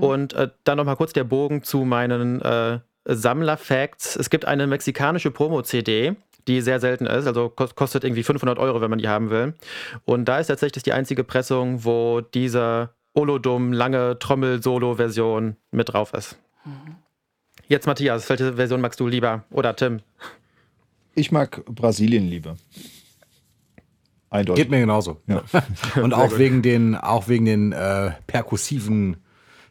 Und äh, dann nochmal kurz der Bogen zu meinen äh, Sammler-Facts. Es gibt eine mexikanische Promo-CD, die sehr selten ist, also kos- kostet irgendwie 500 Euro, wenn man die haben will. Und da ist tatsächlich die einzige Pressung, wo diese Olodum lange Trommel-Solo-Version mit drauf ist. Jetzt Matthias, welche Version magst du lieber? Oder Tim? Ich mag Brasilien lieber. Eindeutig. Geht mir genauso. Ja. Und auch wegen den, auch wegen den äh, perkussiven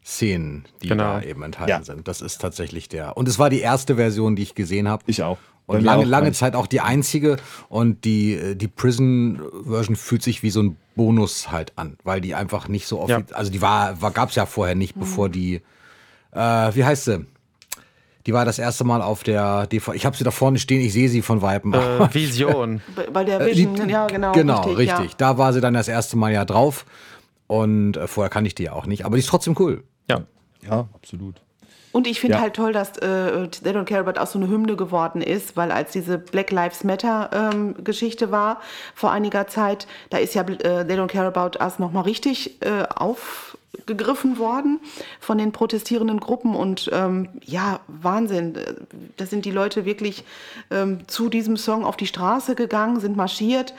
Szenen, die Genau. da eben enthalten Ja. sind. Das ist tatsächlich der. Und es war die erste Version, die ich gesehen habe. Ich auch. Und lange, auch, lange Zeit auch die einzige. Und die, äh, die Prison-Version fühlt sich wie so ein Bonus halt an, weil die einfach nicht so offiziell. Ja. Also die war, war gab es ja vorher nicht, bevor die. Äh, wie heißt sie? Die war das erste Mal auf der DVD. Ich habe sie da vorne stehen, ich sehe sie von Weitem. Äh, Vision. Bei- der Äh, die- Vision, ja, genau. Genau, richtig. Ja. Da war sie dann das erste Mal ja drauf. Und äh, vorher kannte ich die ja auch nicht. Aber die ist trotzdem cool. Ja. Ja, absolut. Und ich finde Ja. halt toll, dass äh, They Don't Care About auch so eine Hymne geworden ist, weil als diese Black Lives Matter ähm, Geschichte war vor einiger Zeit, da ist ja äh, They Don't Care About Us nochmal richtig äh, aufgegriffen worden von den protestierenden Gruppen und ähm, ja, Wahnsinn. Da sind die Leute wirklich ähm, zu diesem Song auf die Straße gegangen, sind marschiert.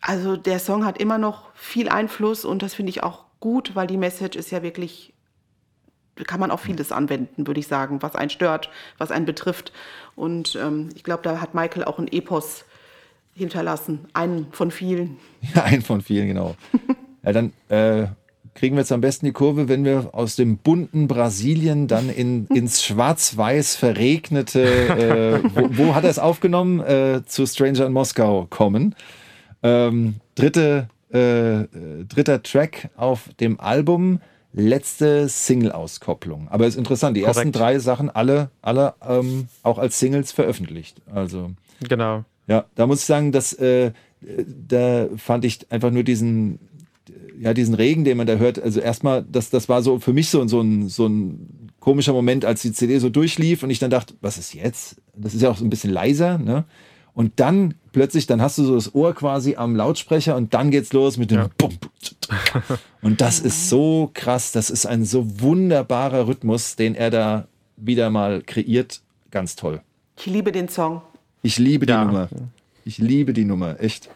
Also der Song hat immer noch viel Einfluss und das finde ich auch gut, weil die Message ist ja wirklich kann man auf vieles anwenden, würde ich sagen, was einen stört, was einen betrifft. Und ähm, ich glaube, da hat Michael auch ein Epos hinterlassen, einen von vielen. Ja, ein von vielen, genau. ja, dann äh, kriegen wir jetzt am besten die Kurve, wenn wir aus dem bunten Brasilien dann in, ins schwarz-weiß verregnete, äh, wo, wo hat er es aufgenommen? Äh, zu Stranger in Moskau kommen. Ähm, dritte, äh, äh, dritter Track auf dem Album, letzte Single-Auskopplung. Aber ist interessant, die ersten Korrekt. drei Sachen alle, alle ähm, auch als Singles veröffentlicht. Also Genau. ja, da muss ich sagen, dass äh, da fand ich einfach nur diesen, ja, diesen Regen, den man da hört. Also erstmal, das, das war so für mich so, so, ein, so ein komischer Moment, als die CD so durchlief und ich dann dachte, was ist jetzt? Das ist ja auch so ein bisschen leiser, ne? Und dann plötzlich, dann hast du so das Ohr quasi am Lautsprecher und dann geht's los mit dem Ja. Und das ist so krass, das ist ein so wunderbarer Rhythmus, den er da wieder mal kreiert. Ganz toll. Ich liebe den Song. Ich liebe die Ja. Nummer. Ich liebe die Nummer, echt.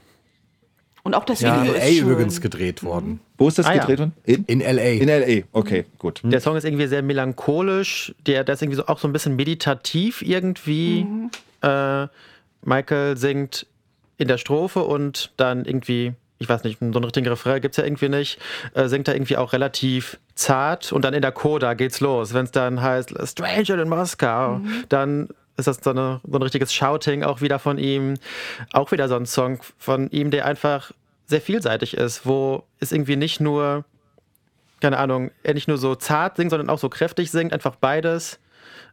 Und auch das Ja, Video in ist LA schön. übrigens gedreht worden. Wo ist das Ah, ja. gedreht worden? In? In LA. In L.A. Okay, gut. Der Song ist irgendwie sehr melancholisch, der, der ist irgendwie so, auch so ein bisschen meditativ irgendwie. Äh, Michael singt in der Strophe und dann irgendwie, ich weiß nicht, so einen richtigen Refrain gibt es ja irgendwie nicht, äh, singt er irgendwie auch relativ zart und dann in der Coda geht's los. Wenn es dann heißt Stranger in Moskau, dann ist das so, eine, so ein richtiges Shouting auch wieder von ihm. Auch wieder so ein Song von ihm, der einfach sehr vielseitig ist, wo es irgendwie nicht nur keine Ahnung, er nicht nur so zart singt, sondern auch so kräftig singt, einfach beides.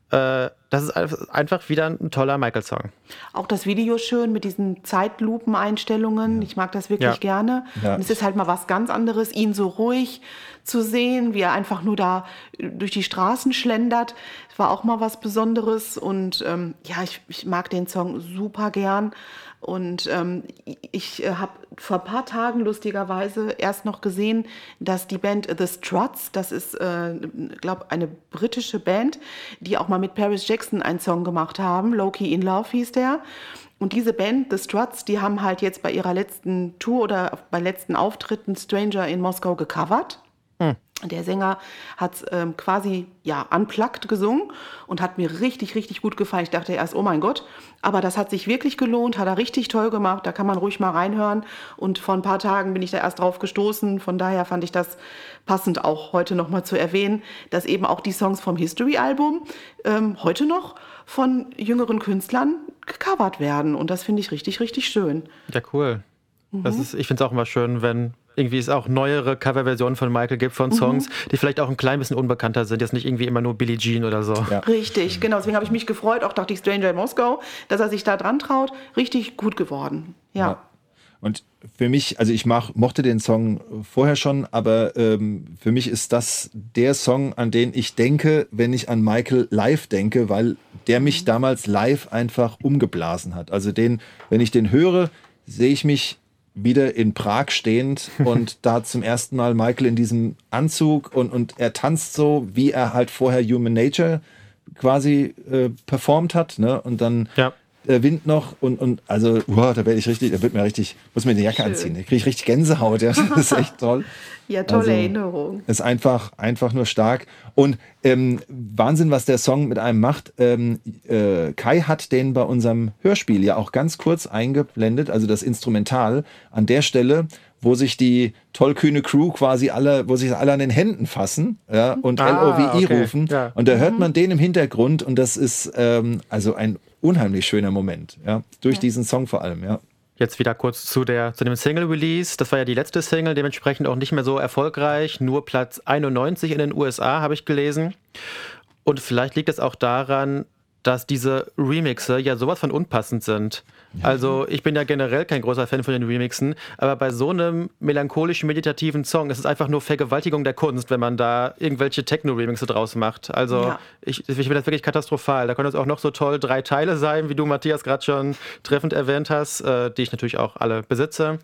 Äh, das ist einf- einfach wieder ein toller Michael-Song. Auch das Video schön mit diesen Zeitlupeneinstellungen. Ich mag das wirklich Ja. gerne. Ja. Und es ist halt mal was ganz anderes, ihn so ruhig zu sehen, wie er einfach nur da äh, durch die Straßen schlendert. Das war auch mal was Besonderes. Und ähm, ja, ich, ich mag den Song super gern. Und ähm, ich äh, habe vor ein paar Tagen lustigerweise erst noch gesehen, dass die Band The Struts, das ist, äh, glaube eine britische Band, die auch mal mit Paris Jackson einen Song gemacht haben. Loki in Love hieß der. Und diese Band, The Struts, die haben halt jetzt bei ihrer letzten Tour oder bei letzten Auftritten Stranger in Moskau gecovert. Der Sänger hat ähm, quasi ja unplugged gesungen und hat mir richtig, richtig gut gefallen. Ich dachte erst, oh mein Gott, aber das hat sich wirklich gelohnt, hat er richtig toll gemacht. Da kann man ruhig mal reinhören. Und vor ein paar Tagen bin ich da erst drauf gestoßen. Von daher fand ich das passend auch heute noch mal zu erwähnen, dass eben auch die Songs vom History-Album ähm, heute noch von jüngeren Künstlern gecovert werden. Und das finde ich richtig, richtig schön. Ja, cool. Das ist, ich finde es auch immer schön, wenn irgendwie es auch neuere Coverversionen von Michael gibt von Songs, die vielleicht auch ein klein bisschen unbekannter sind. Jetzt nicht irgendwie immer nur Billie Jean oder so. Ja. Richtig, genau. Deswegen habe ich mich gefreut, auch dachte ich Stranger in Moskau, dass er sich da dran traut. Richtig gut geworden. Ja. Ja. Und für mich, also ich mach, mochte den Song vorher schon, aber ähm, für mich ist das der Song, an den ich denke, wenn ich an Michael live denke, weil der mich damals live einfach umgeblasen hat. Also den, wenn ich den höre, sehe ich mich wieder in Prag stehend und da zum ersten Mal Michael in diesem Anzug und, und er tanzt so, wie er halt vorher Human Nature quasi äh, performt hat, ne? Und dann Ja. der Wind noch und, und also, wow, da werde ich richtig, da wird mir richtig, muss mir eine Jacke Schön. anziehen. Da kriege ich richtig Gänsehaut, ja. Das ist echt toll. Ja, tolle Also- Erinnerung. Ist einfach, einfach nur stark. Und ähm, Wahnsinn, was der Song mit einem macht. Ähm, äh, Kai hat den bei unserem Hörspiel ja auch ganz kurz eingeblendet, also das Instrumental, an der Stelle, wo sich die tollkühne Crew quasi alle, wo sich alle an den Händen fassen ja, und Ah, LOVE okay, rufen. ja. Und da hört man den im Hintergrund und das ist ähm, also ein unheimlich schöner Moment. Ja, durch diesen Song vor allem, ja. Jetzt wieder kurz zu, der, zu dem Single-Release. Das war ja die letzte Single, dementsprechend auch nicht mehr so erfolgreich. Nur Platz 91 in den USA, habe ich gelesen. Und vielleicht liegt es auch daran, dass diese Remixe ja sowas von unpassend sind. Also ich bin ja generell kein großer Fan von den Remixen, aber bei so einem melancholischen, meditativen Song ist es einfach nur Vergewaltigung der Kunst, wenn man da irgendwelche Techno-Remixe draus macht. Also Ja. ich, ich finde das wirklich katastrophal. Da können es auch noch so toll drei Teile sein, wie du, Matthias, gerade schon treffend erwähnt hast, äh, die ich natürlich auch alle besitze.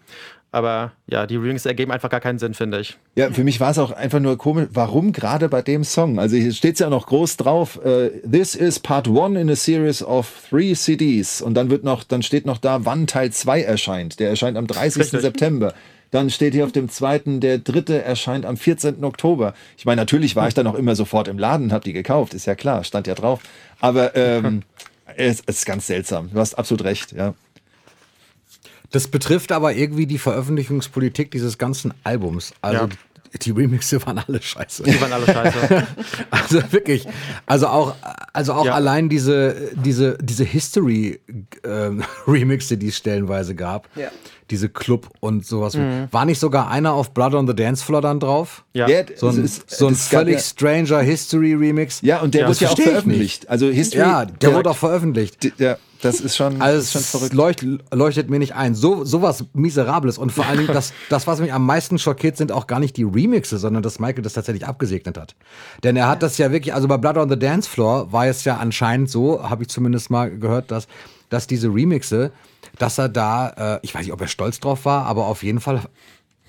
Aber ja, die Remixe ergeben einfach gar keinen Sinn, finde ich. Ja, für mich war es auch einfach nur komisch, warum gerade bei dem Song? Also hier steht es ja noch groß drauf, äh, this is part one in a series of three CDs. Und dann wird noch, dann steht noch da, wann Teil 2 erscheint. Der erscheint am 30. Richtig. September. Dann steht hier auf dem zweiten, der dritte erscheint am 14. Oktober. Ich meine, natürlich war ich dann auch immer sofort im Laden habe die gekauft, ist ja klar, stand ja drauf. Aber ähm, es, es ist ganz seltsam. Du hast absolut recht, ja. Das betrifft aber irgendwie die Veröffentlichungspolitik dieses ganzen Albums. Also Ja. die, Remixe waren alle scheiße. Die waren alle scheiße. Also wirklich, also auch, also auch Ja. allein diese, diese, diese History-Remixe, die es stellenweise gab, Ja. Diese Club und sowas. War nicht sogar einer auf Blood on the Dance Floor dann drauf? Ja. Ja, So ein, ist- so ein völlig ja- stranger History-Remix. Ja, und der Ja, wird ja auch veröffentlicht. Also History. Ja, der wurde auch veröffentlicht. Ja, das ist schon, Also ist schon verrückt. leucht, leuchtet mir nicht ein. So sowas Miserables und vor allen Dingen das, das, was mich am meisten schockiert, sind auch gar nicht die Remixe, sondern dass Michael das tatsächlich abgesegnet hat. Denn er hat das ja wirklich, also bei Blood on the Dance Floor war es ja anscheinend so, habe ich zumindest mal gehört, dass, dass diese Remixe, dass er da, äh, ich weiß nicht, ob er stolz drauf war, aber auf jeden Fall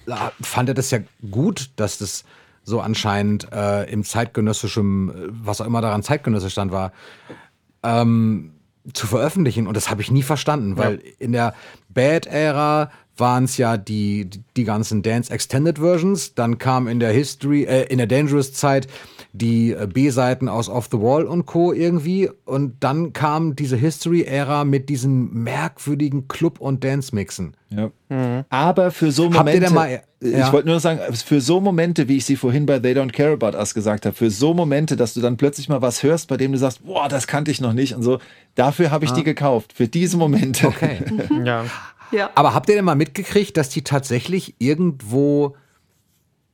äh, fand er das ja gut, dass das so anscheinend äh, im zeitgenössischem, äh, was auch immer daran zeitgenössisch dann war, zu veröffentlichen. Und das habe ich nie verstanden, weil in der Bad-Ära waren es ja die, die ganzen Dance Extended Versions, dann kam in der History, äh, in der Dangerous-Zeit die äh, B-Seiten aus Off the Wall und Co. irgendwie und dann kam diese History-Ära mit diesen merkwürdigen Club- und Dance-Mixen. Ja. Aber für so Momente, mal- äh, ja. ich wollte nur sagen, für so Momente, wie ich sie vorhin bei They Don't Care About Us gesagt habe, für so Momente, dass du dann plötzlich mal was hörst, bei dem du sagst, boah, das kannte ich noch nicht und so, dafür habe ich die gekauft, für diese Momente. Okay. ja. Ja. Aber habt ihr denn mal mitgekriegt, dass die tatsächlich irgendwo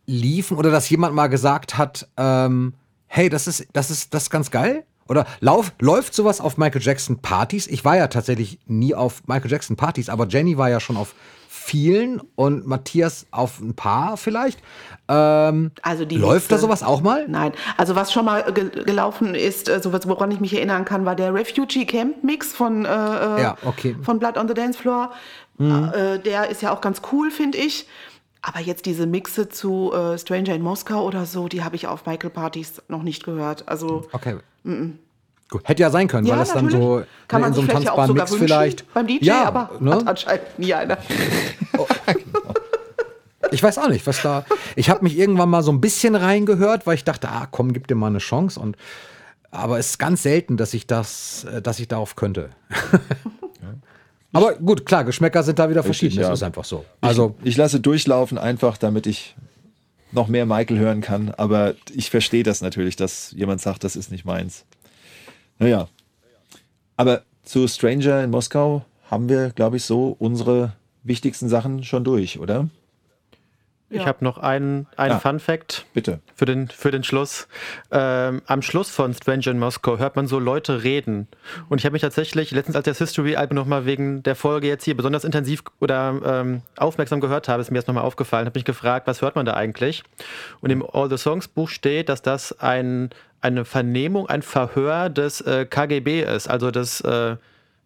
liefen oder dass jemand mal gesagt hat, ähm, hey, das ist, das ist, das ist ganz geil? Oder lauf, läuft sowas auf Michael Jackson Partys? Ich war ja tatsächlich nie auf Michael Jackson Partys, aber Jenny war ja schon auf vielen und Matthias auf ein paar vielleicht. Ähm, Also die läuft da Liste- sowas auch mal? Nein, also was schon mal ge gelaufen ist, sowas, woran ich mich erinnern kann, war der Refugee Camp Mix von, äh, äh, Ja, okay. von Blood on the Dance Floor. Äh, der ist ja auch ganz cool, finde ich. Aber jetzt diese Mixe zu äh, Stranger in Moskau oder so, die habe ich auf Michael Partys noch nicht gehört. Also Okay. Gut. Hätte ja sein können, ja, weil das dann so kann man in so einem ja tanzbaren Mix wünschen vielleicht. beim DJ, ja, aber ne? hat anscheinend nie einer. Ich weiß auch nicht, was da. Ich habe mich irgendwann mal so ein bisschen reingehört, weil ich dachte, ah, komm, gib dir mal eine Chance. Und aber es ist ganz selten, dass ich das, äh, dass ich darauf könnte. aber gut, klar, Geschmäcker sind da wieder verschieden. ja. Das ist einfach so. Also ich lasse durchlaufen, einfach damit ich noch mehr Michael hören kann, aber ich verstehe das natürlich, dass jemand sagt, das ist nicht meins. Naja. Aber zu Stranger in Moskau haben wir, glaube ich, so unsere wichtigsten Sachen schon durch, oder? Ich habe noch einen, einen Ah. Fun Fact Bitte. für den, für den Schluss. Ähm, am Schluss von Stranger in Moscow hört man so Leute reden. Und ich habe mich tatsächlich letztens, als ich das History-Album nochmal wegen der Folge jetzt hier besonders intensiv oder ähm, aufmerksam gehört habe, ist mir jetzt nochmal aufgefallen, habe mich gefragt, was hört man da eigentlich? Und im All the Songs Buch steht, dass das ein, eine Vernehmung, ein Verhör des äh, KGB ist, also des äh,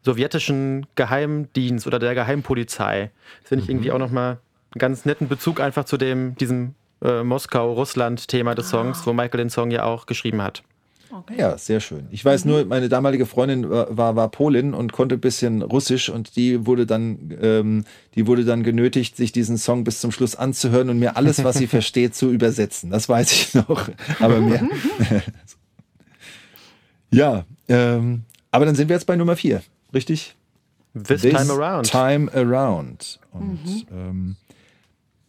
sowjetischen Geheimdienst oder der Geheimpolizei. Das finde ich irgendwie auch nochmal ganz netten Bezug einfach zu dem, diesem äh, Moskau-Russland-Thema des Songs, wo Michael den Song ja auch geschrieben hat. Ja, sehr schön. Ich weiß nur, meine damalige Freundin war, war, war Polin und konnte ein bisschen Russisch und die wurde dann, ähm, die wurde dann genötigt, sich diesen Song bis zum Schluss anzuhören und mir alles, was sie versteht, zu übersetzen. Das weiß ich noch. Aber mehr. ja, ähm, aber dann sind wir jetzt bei Nummer vier, richtig? This, Time Around. Time Around. Und ähm,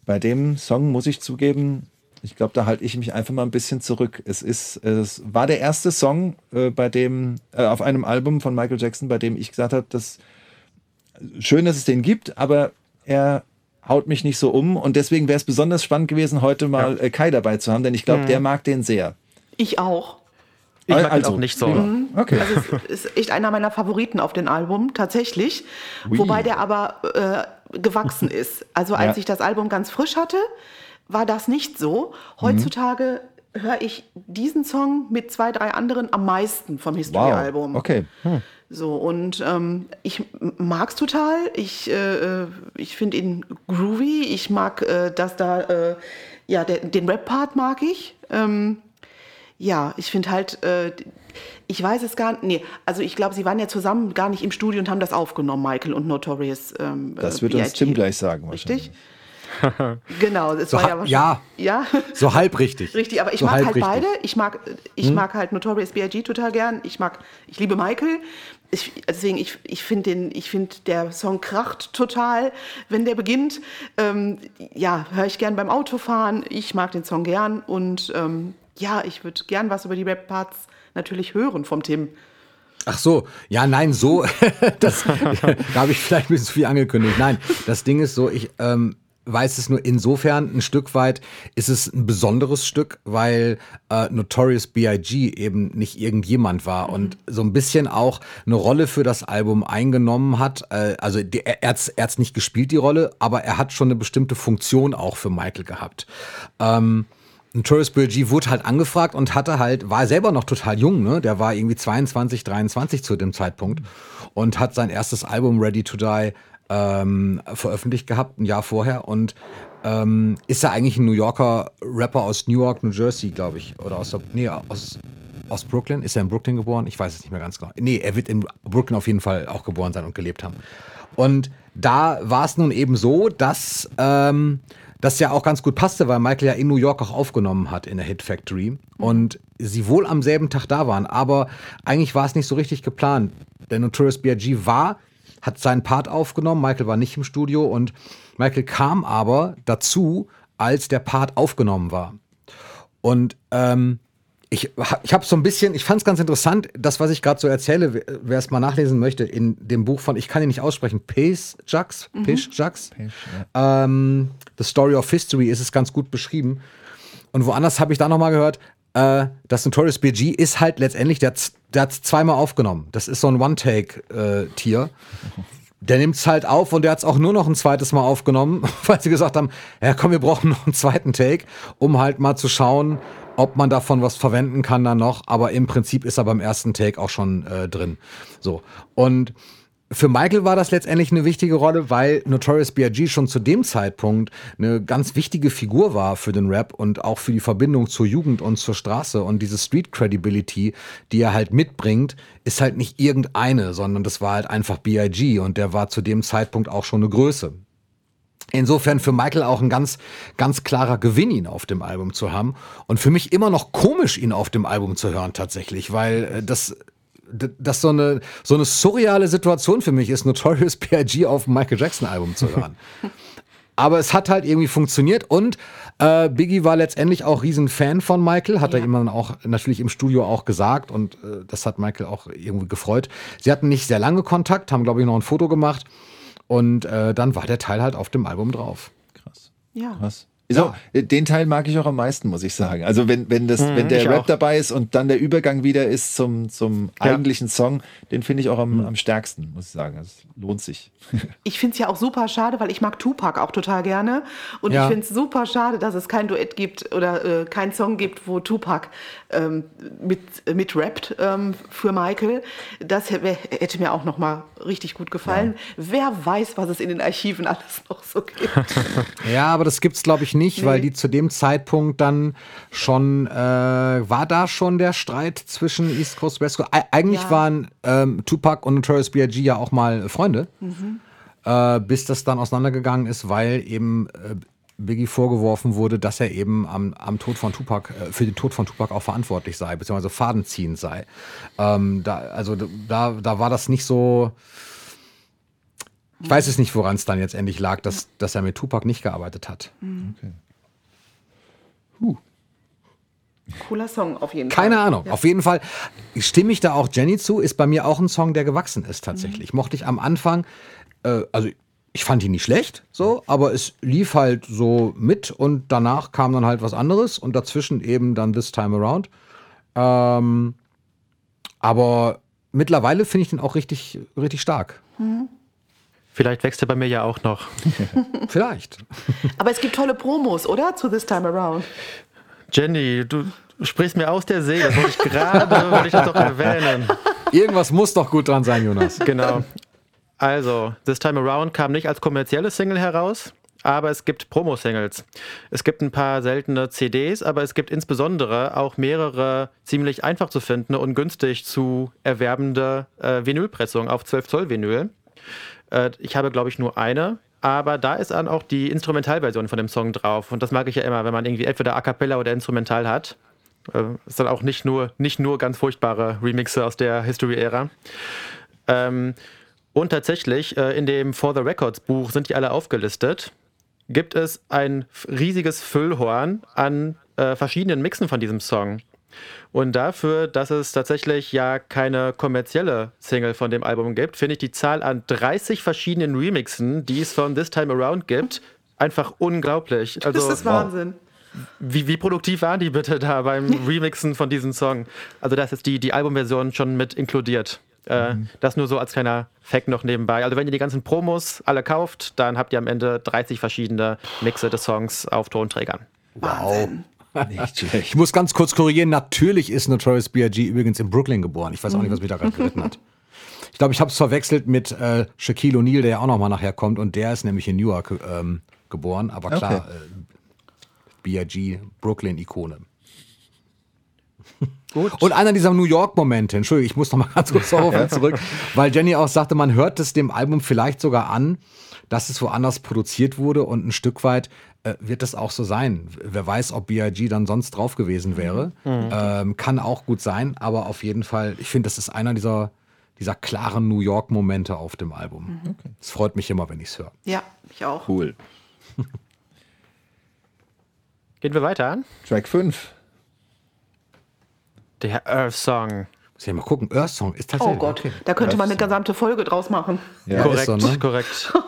bei dem Song muss ich zugeben, ich glaube, da halte ich mich einfach mal ein bisschen zurück. Es ist, es war der erste Song äh, bei dem, äh, auf einem Album von Michael Jackson, bei dem ich gesagt habe, dass schön, dass es den gibt, aber er haut mich nicht so um und deswegen wäre es besonders spannend gewesen, heute mal ja. äh, Kai dabei zu haben, denn ich glaube, mhm. der mag den sehr. Ich auch. Ich mag also, auch nicht so. Mhm. Okay. Also es ist echt einer meiner Favoriten auf dem Album, tatsächlich. Ui. Wobei der aber äh, gewachsen ist. Also als ja. ich das Album ganz frisch hatte, war das nicht so. Heutzutage mhm. höre ich diesen Song mit zwei, drei anderen am meisten vom History-Album. Wow. Okay. Hm. So, und ähm, ich mag es total. Ich, äh, äh, ich finde ihn groovy. Ich mag, äh, dass da, äh, ja, der, den Rap-Part mag ich. Ähm, ja, ich finde halt, äh, ich weiß es gar nicht, nee, also ich glaube, sie waren ja zusammen gar nicht im Studio und haben das aufgenommen, Michael und Notorious. Ähm, das wird uns Tim gleich sagen, Richtig? genau, es so war ja, ja, ja. So halb richtig. Richtig, aber ich so mag halt richtig. beide. Ich mag, ich hm? mag halt Notorious B.I.G. total gern. Ich mag, ich liebe Michael. Ich, deswegen, ich, ich finde den, ich finde der Song kracht total, wenn der beginnt. Ähm, ja, höre ich gern beim Autofahren. Ich mag den Song gern und ähm, ja, ich würde gern was über die Rap-Parts natürlich hören vom Tim. Ach so, ja, nein, so, das, da habe ich vielleicht ein bisschen zu viel angekündigt. Nein, das Ding ist so, ich ähm, weiß es nur insofern ein Stück weit, ist es ein besonderes Stück, weil äh, Notorious B.I.G. eben nicht irgendjemand war mhm. und so ein bisschen auch eine Rolle für das Album eingenommen hat. Äh, also die, er hat es nicht gespielt, die Rolle, aber er hat schon eine bestimmte Funktion auch für Michael gehabt. Ähm, Notorious B.I.G. wurde halt angefragt und hatte halt, war selber noch total jung, ne? Der war irgendwie 22, 23 zu dem Zeitpunkt und hat sein erstes Album Ready to Die ähm, veröffentlicht gehabt, ein Jahr vorher. Und ähm, ist er eigentlich ein New Yorker Rapper aus Newark, New Jersey, glaube ich. Oder aus, der, nee, aus, aus Brooklyn. Ist er in Brooklyn geboren? Ich weiß es nicht mehr ganz genau. Nee, er wird in Brooklyn auf jeden Fall auch geboren sein und gelebt haben. Und da war es nun eben so, dass ähm, das ja auch ganz gut passte, weil Michael ja in New York auch aufgenommen hat in der Hit Factory und sie wohl am selben Tag da waren. Aber eigentlich war es nicht so richtig geplant. Der Notorious B.I.G. war hat seinen Part aufgenommen. Michael war nicht im Studio und Michael kam aber dazu, als der Part aufgenommen war. Und ähm, ich, ich habe so ein bisschen, ich fand es ganz interessant, das, was ich gerade so erzähle, wer es mal nachlesen möchte, in dem Buch von, ich kann ihn nicht aussprechen, Pace Jux, mhm. Pace Jux, ja. ähm, The Story of History ist es ganz gut beschrieben. Und woanders habe ich da nochmal gehört, äh, das Notorious BG ist halt letztendlich, der, der hat zweimal aufgenommen. Das ist so ein One-Take-Tier. Äh, der nimmt es halt auf und der hat es auch nur noch ein zweites Mal aufgenommen, weil sie gesagt haben, ja komm, wir brauchen noch einen zweiten Take, um halt mal zu schauen, ob man davon was verwenden kann dann noch. Aber im Prinzip ist er beim ersten Take auch schon äh, drin. So. Und für Michael war das letztendlich eine wichtige Rolle, weil Notorious B.I.G. schon zu dem Zeitpunkt eine ganz wichtige Figur war für den Rap und auch für die Verbindung zur Jugend und zur Straße. Und diese Street Credibility, die er halt mitbringt, ist halt nicht irgendeine, sondern das war halt einfach B.I.G. und der war zu dem Zeitpunkt auch schon eine Größe. Insofern für Michael auch ein ganz, ganz klarer Gewinn, ihn auf dem Album zu haben. Und für mich immer noch komisch, ihn auf dem Album zu hören, tatsächlich, weil äh, das das so eine, so eine surreale Situation für mich ist, Notorious B.I.G. auf dem Michael Jackson Album zu hören. Aber es hat halt irgendwie funktioniert und äh, Biggie war letztendlich auch riesen Fan von Michael, hat ja. er ihm dann auch natürlich im Studio auch gesagt und äh, das hat Michael auch irgendwie gefreut. Sie hatten nicht sehr lange Kontakt, haben glaube ich noch ein Foto gemacht und äh, dann war der Teil halt auf dem Album drauf. Krass. Ja. Krass. So, ja. den Teil mag ich auch am meisten, muss ich sagen. Also wenn, wenn, das, mhm, wenn der Rap auch. dabei ist und dann der Übergang wieder ist zum, zum ja. eigentlichen Song, den finde ich auch am, mhm. am stärksten, muss ich sagen. Das lohnt sich. Ich finde es ja auch super schade, weil ich mag Tupac auch total gerne. Und ja. ich finde es super schade, dass es kein Duett gibt oder äh, kein Song gibt, wo Tupac ähm, mit, äh, mit rappt ähm, für Michael. Das hätte mir auch noch mal richtig gut gefallen. Wer weiß, was es in den Archiven alles noch so gibt. ja, aber das gibt es, glaube ich, nicht, nee. weil die zu dem Zeitpunkt dann schon, äh, war da schon der Streit zwischen East Coast, West Coast? eigentlich ja. waren ähm, Tupac und Notorious B.I.G. ja auch mal Freunde, mhm. äh, bis das dann auseinandergegangen ist, weil eben äh, Biggie vorgeworfen wurde, dass er eben am, am Tod von Tupac, äh, für den Tod von Tupac auch verantwortlich sei, beziehungsweise fadenziehend sei. Ähm, da, also da, da war das nicht so Ich weiß es nicht, woran es dann jetzt endlich lag, dass, dass er mit Tupac nicht gearbeitet hat. Okay. Cooler Song auf jeden Fall. Keine Ahnung. Ja. Auf jeden Fall stimme ich da auch Jenny zu. Ist bei mir auch ein Song, der gewachsen ist Mhm. tatsächlich. Mochte ich am Anfang, äh, also ich fand ihn nicht schlecht, so, aber es lief halt so mit und danach kam dann halt was anderes und dazwischen eben dann This Time Around. Ähm, aber mittlerweile finde ich den auch richtig, richtig stark. Vielleicht wächst er bei mir ja auch noch. Vielleicht. Aber es gibt tolle Promos, oder? Zu This Time Around. Jenny, du sprichst mir aus der Seele. Das wollte ich gerade, wollte ich das doch erwähnen. Irgendwas muss doch gut dran sein, Jonas. Genau. Also, This Time Around kam nicht als kommerzielle Single heraus, aber es gibt Promo-Singles. Es gibt ein paar seltene CDs, aber es gibt insbesondere auch mehrere ziemlich einfach zu findende und günstig zu erwerbende äh, Vinylpressungen auf 12 Zoll Vinyl. Äh, ich habe, glaube ich, nur eine. Aber da ist dann auch die Instrumentalversion von dem Song drauf. Und das mag ich ja immer, wenn man irgendwie entweder A Cappella oder Instrumental hat. Äh, ist dann auch nicht nur, nicht nur ganz furchtbare Remixe aus der History-Ära. Ähm, und tatsächlich, äh, in dem For the Records Buch sind die alle aufgelistet. Gibt es ein riesiges Füllhorn an äh, verschiedenen Mixen von diesem Song. Und dafür, dass es tatsächlich ja keine kommerzielle Single von dem Album gibt, finde ich die Zahl an 30 verschiedenen Remixen, die es von This Time Around gibt, einfach unglaublich. Also, Das ist Wahnsinn. wie, wie produktiv waren die bitte da beim Remixen von diesem Song? Also da ist jetzt die, die Albumversion schon mit inkludiert. Äh, Das nur so als kleiner Fact noch nebenbei. Also wenn ihr die ganzen Promos alle kauft, dann habt ihr am Ende 30 verschiedene Mixe des Songs auf Tonträgern. Wahnsinn. Nicht schlecht. Ich muss ganz kurz korrigieren. Natürlich ist Notorious B.I.G. übrigens in Brooklyn geboren. Ich weiß auch nicht, was mich da gerade geritten hat. Ich glaube, ich habe es verwechselt mit äh, Shaquille O'Neal, der ja auch noch mal nachher kommt. Und der ist nämlich in Newark ähm, geboren. Aber klar, Okay. äh, B.I.G. Brooklyn-Ikone. Und einer dieser New York-Momente, Entschuldigung, ich muss noch mal ganz kurz darauf zurück, weil Jenny auch sagte, man hört es dem Album vielleicht sogar an, dass es woanders produziert wurde und ein Stück weit äh, wird das auch so sein. Wer weiß, ob B.I.G. dann sonst drauf gewesen wäre. Ähm, kann auch gut sein, aber auf jeden Fall, ich finde, das ist einer dieser, dieser klaren New York-Momente auf dem Album. Es freut mich immer, wenn ich es höre. Ja, ich auch. Cool. Gehen wir weiter. Track 5. Der Earth Song. Muss ich mal gucken. Earth Song ist Oh tatsächlich. Gott, okay. da könnte man eine gesamte Folge draus machen. Ja. korrekt, ist so, ne? korrekt.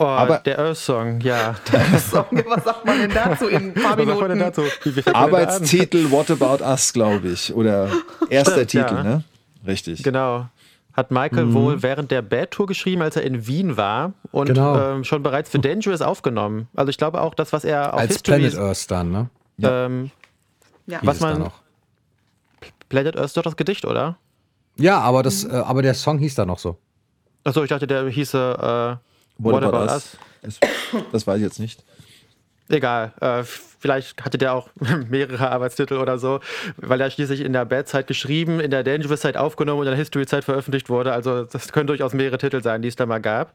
Oh, Aber- der Earth Song, ja. Song, was sagt man denn dazu in ein paar Was sagt man denn Minuten? dazu? Arbeitstitel What About Us, glaube ich. Oder erster Stimmt, Titel, ja. ne? Richtig. Genau. Hat Michael Mhm. wohl während der Bad Tour geschrieben, als er in Wien war und Genau. ähm, schon bereits für Dangerous aufgenommen. Also ich glaube auch, das, was er auf Als History Planet Earth dann, ne? ähm, Ja. Was man- noch. Planet Earth ist doch das Gedicht, oder? Ja, aber, das, äh, aber der Song hieß da noch so. Achso, ich dachte, der hieße äh, What, About, Us? Es- Das weiß ich jetzt nicht. Egal, äh, vielleicht hatte der auch mehrere Arbeitstitel oder so, weil er schließlich in der Bad-Zeit geschrieben, in der Dangerous-Zeit aufgenommen und in der History-Zeit veröffentlicht wurde. Also das können durchaus mehrere Titel sein, die es da mal gab.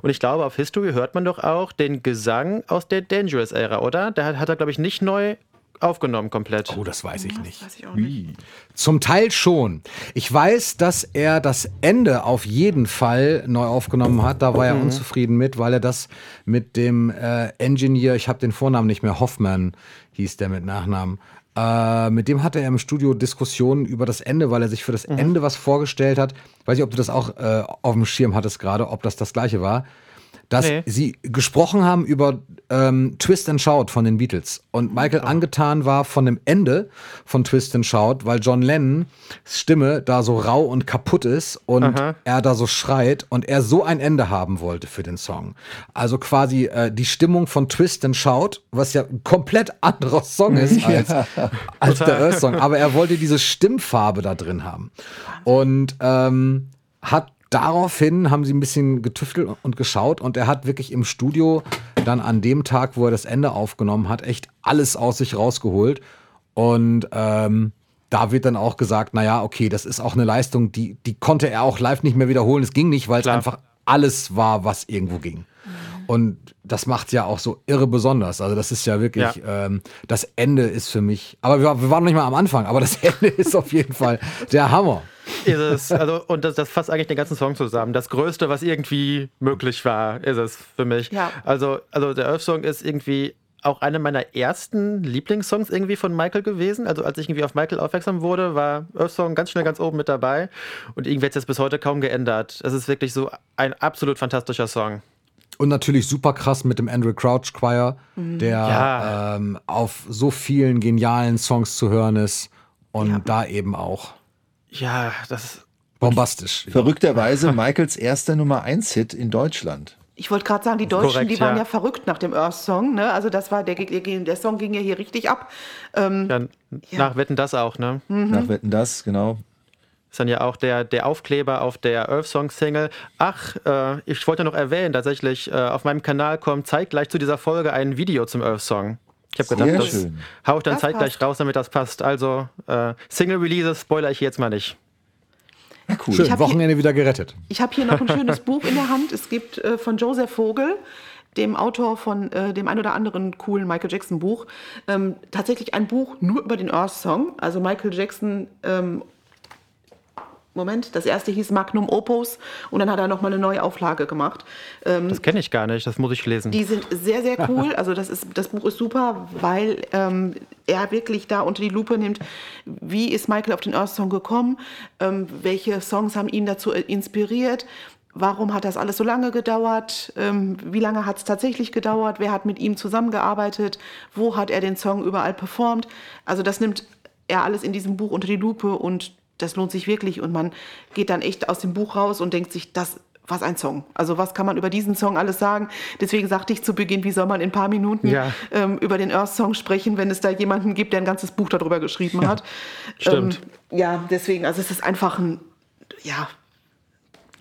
Und ich glaube, auf History hört man doch auch den Gesang aus der Dangerous-Ära, oder? Der hat, hat er, glaube ich, nicht neu aufgenommen komplett. Oh, das weiß ich nicht. Weiß ich auch nicht. Zum Teil schon. Ich weiß, dass er das Ende auf jeden Fall neu aufgenommen hat. Da war er unzufrieden mit, weil er das mit dem äh, Engineer, ich habe den Vornamen nicht mehr, Hoffman hieß der mit Nachnamen. Äh, mit dem hatte er im Studio Diskussionen über das Ende, weil er sich für das Ende was vorgestellt hat. Weiß nicht, ob du das auch äh, auf dem Schirm hattest gerade, ob das das gleiche war. Dass Nee. sie gesprochen haben über ähm, Twist and Shout von den Beatles und Michael angetan war von dem Ende von Twist and Shout, weil John Lennons Stimme da so rau und kaputt ist und Aha. er da so schreit und er so ein Ende haben wollte für den Song. Also quasi äh, die Stimmung von Twist and Shout, was ja ein komplett anderer Song ist als, als der Earth Song, aber er wollte diese Stimmfarbe da drin haben und ähm, hat daraufhin haben sie ein bisschen getüftelt und geschaut und er hat wirklich im Studio dann an dem Tag, wo er das Ende aufgenommen hat, echt alles aus sich rausgeholt. Und ähm, da wird dann auch gesagt, naja, okay, das ist auch eine Leistung, die, die konnte er auch live nicht mehr wiederholen. Es ging nicht, weil es einfach alles war, was irgendwo ging. Und das macht ja auch so irre besonders. Also das ist ja wirklich, ja. Ähm, das Ende ist für mich, aber wir, wir, waren noch nicht mal am Anfang, aber das Ende ist auf jeden Fall der Hammer. Ist es, also, und das, das fasst eigentlich den ganzen Song zusammen. Das Größte, was irgendwie möglich war, ist es für mich. Ja. Also, also der Earth-Song ist irgendwie auch einer meiner ersten Lieblingssongs irgendwie von Michael gewesen. Also als ich irgendwie auf Michael aufmerksam wurde, war Earth Song ganz schnell ganz oben mit dabei. Und irgendwie hat es jetzt bis heute kaum geändert. Es ist wirklich so ein absolut fantastischer Song. Und natürlich super krass mit dem Andrew Crouch Choir, mhm. der ja. ähm, auf so vielen genialen Songs zu hören ist. Und ja. da eben auch. Ja, das ist bombastisch. Verrückterweise Michaels erster Nummer 1 Hit in Deutschland. Ich wollte gerade sagen, die Deutschen, Korrekt, die waren ja. ja. verrückt nach dem Earth-Song. Ne? Also das war der, der Song ging ja hier richtig ab. Ähm, ja, nach Wetten das auch, ne? Mhm. Nach Wetten das, genau. Ist dann ja auch der, der Aufkleber auf der Earth Song Single. Ach, äh, ich wollte noch erwähnen, tatsächlich, äh, auf meinem Kanal kommt zeitgleich zu dieser Folge ein Video zum Earth Song. Ich habe gedacht, das schön. hau ich dann das zeitgleich passt. raus, damit das passt. Also, äh, Single Releases spoiler ich jetzt mal nicht. Ja, cool. Schön, Wochenende hier, wieder gerettet. Ich habe hier noch ein schönes Buch in der Hand. Es gibt äh, von Joseph Vogel, dem Autor von äh, dem ein oder anderen coolen Michael Jackson Buch, ähm, tatsächlich ein Buch nur über den Earth Song. Also Michael Jackson ähm, Moment, das erste hieß Magnum Opus und dann hat er nochmal eine neue Auflage gemacht. Ähm, das kenne ich gar nicht, das muss ich lesen. Die sind sehr, sehr cool. Also das, ist, das Buch ist super, weil ähm, er wirklich da unter die Lupe nimmt, wie ist Michael auf den Earth Song gekommen, ähm, welche Songs haben ihn dazu inspiriert, warum hat das alles so lange gedauert, ähm, wie lange hat es tatsächlich gedauert, wer hat mit ihm zusammengearbeitet, wo hat er den Song überall performt. Also das nimmt er alles in diesem Buch unter die Lupe und das lohnt sich wirklich und man geht dann echt aus dem Buch raus und denkt sich, das was ein Song. Also was kann man über diesen Song alles sagen? Deswegen sagte ich zu Beginn, wie soll man in ein paar Minuten ja. ähm, über den Earth-Song sprechen, wenn es da jemanden gibt, der ein ganzes Buch darüber geschrieben ja. hat. Stimmt. Ähm, ja, deswegen, also es ist einfach ein, ja,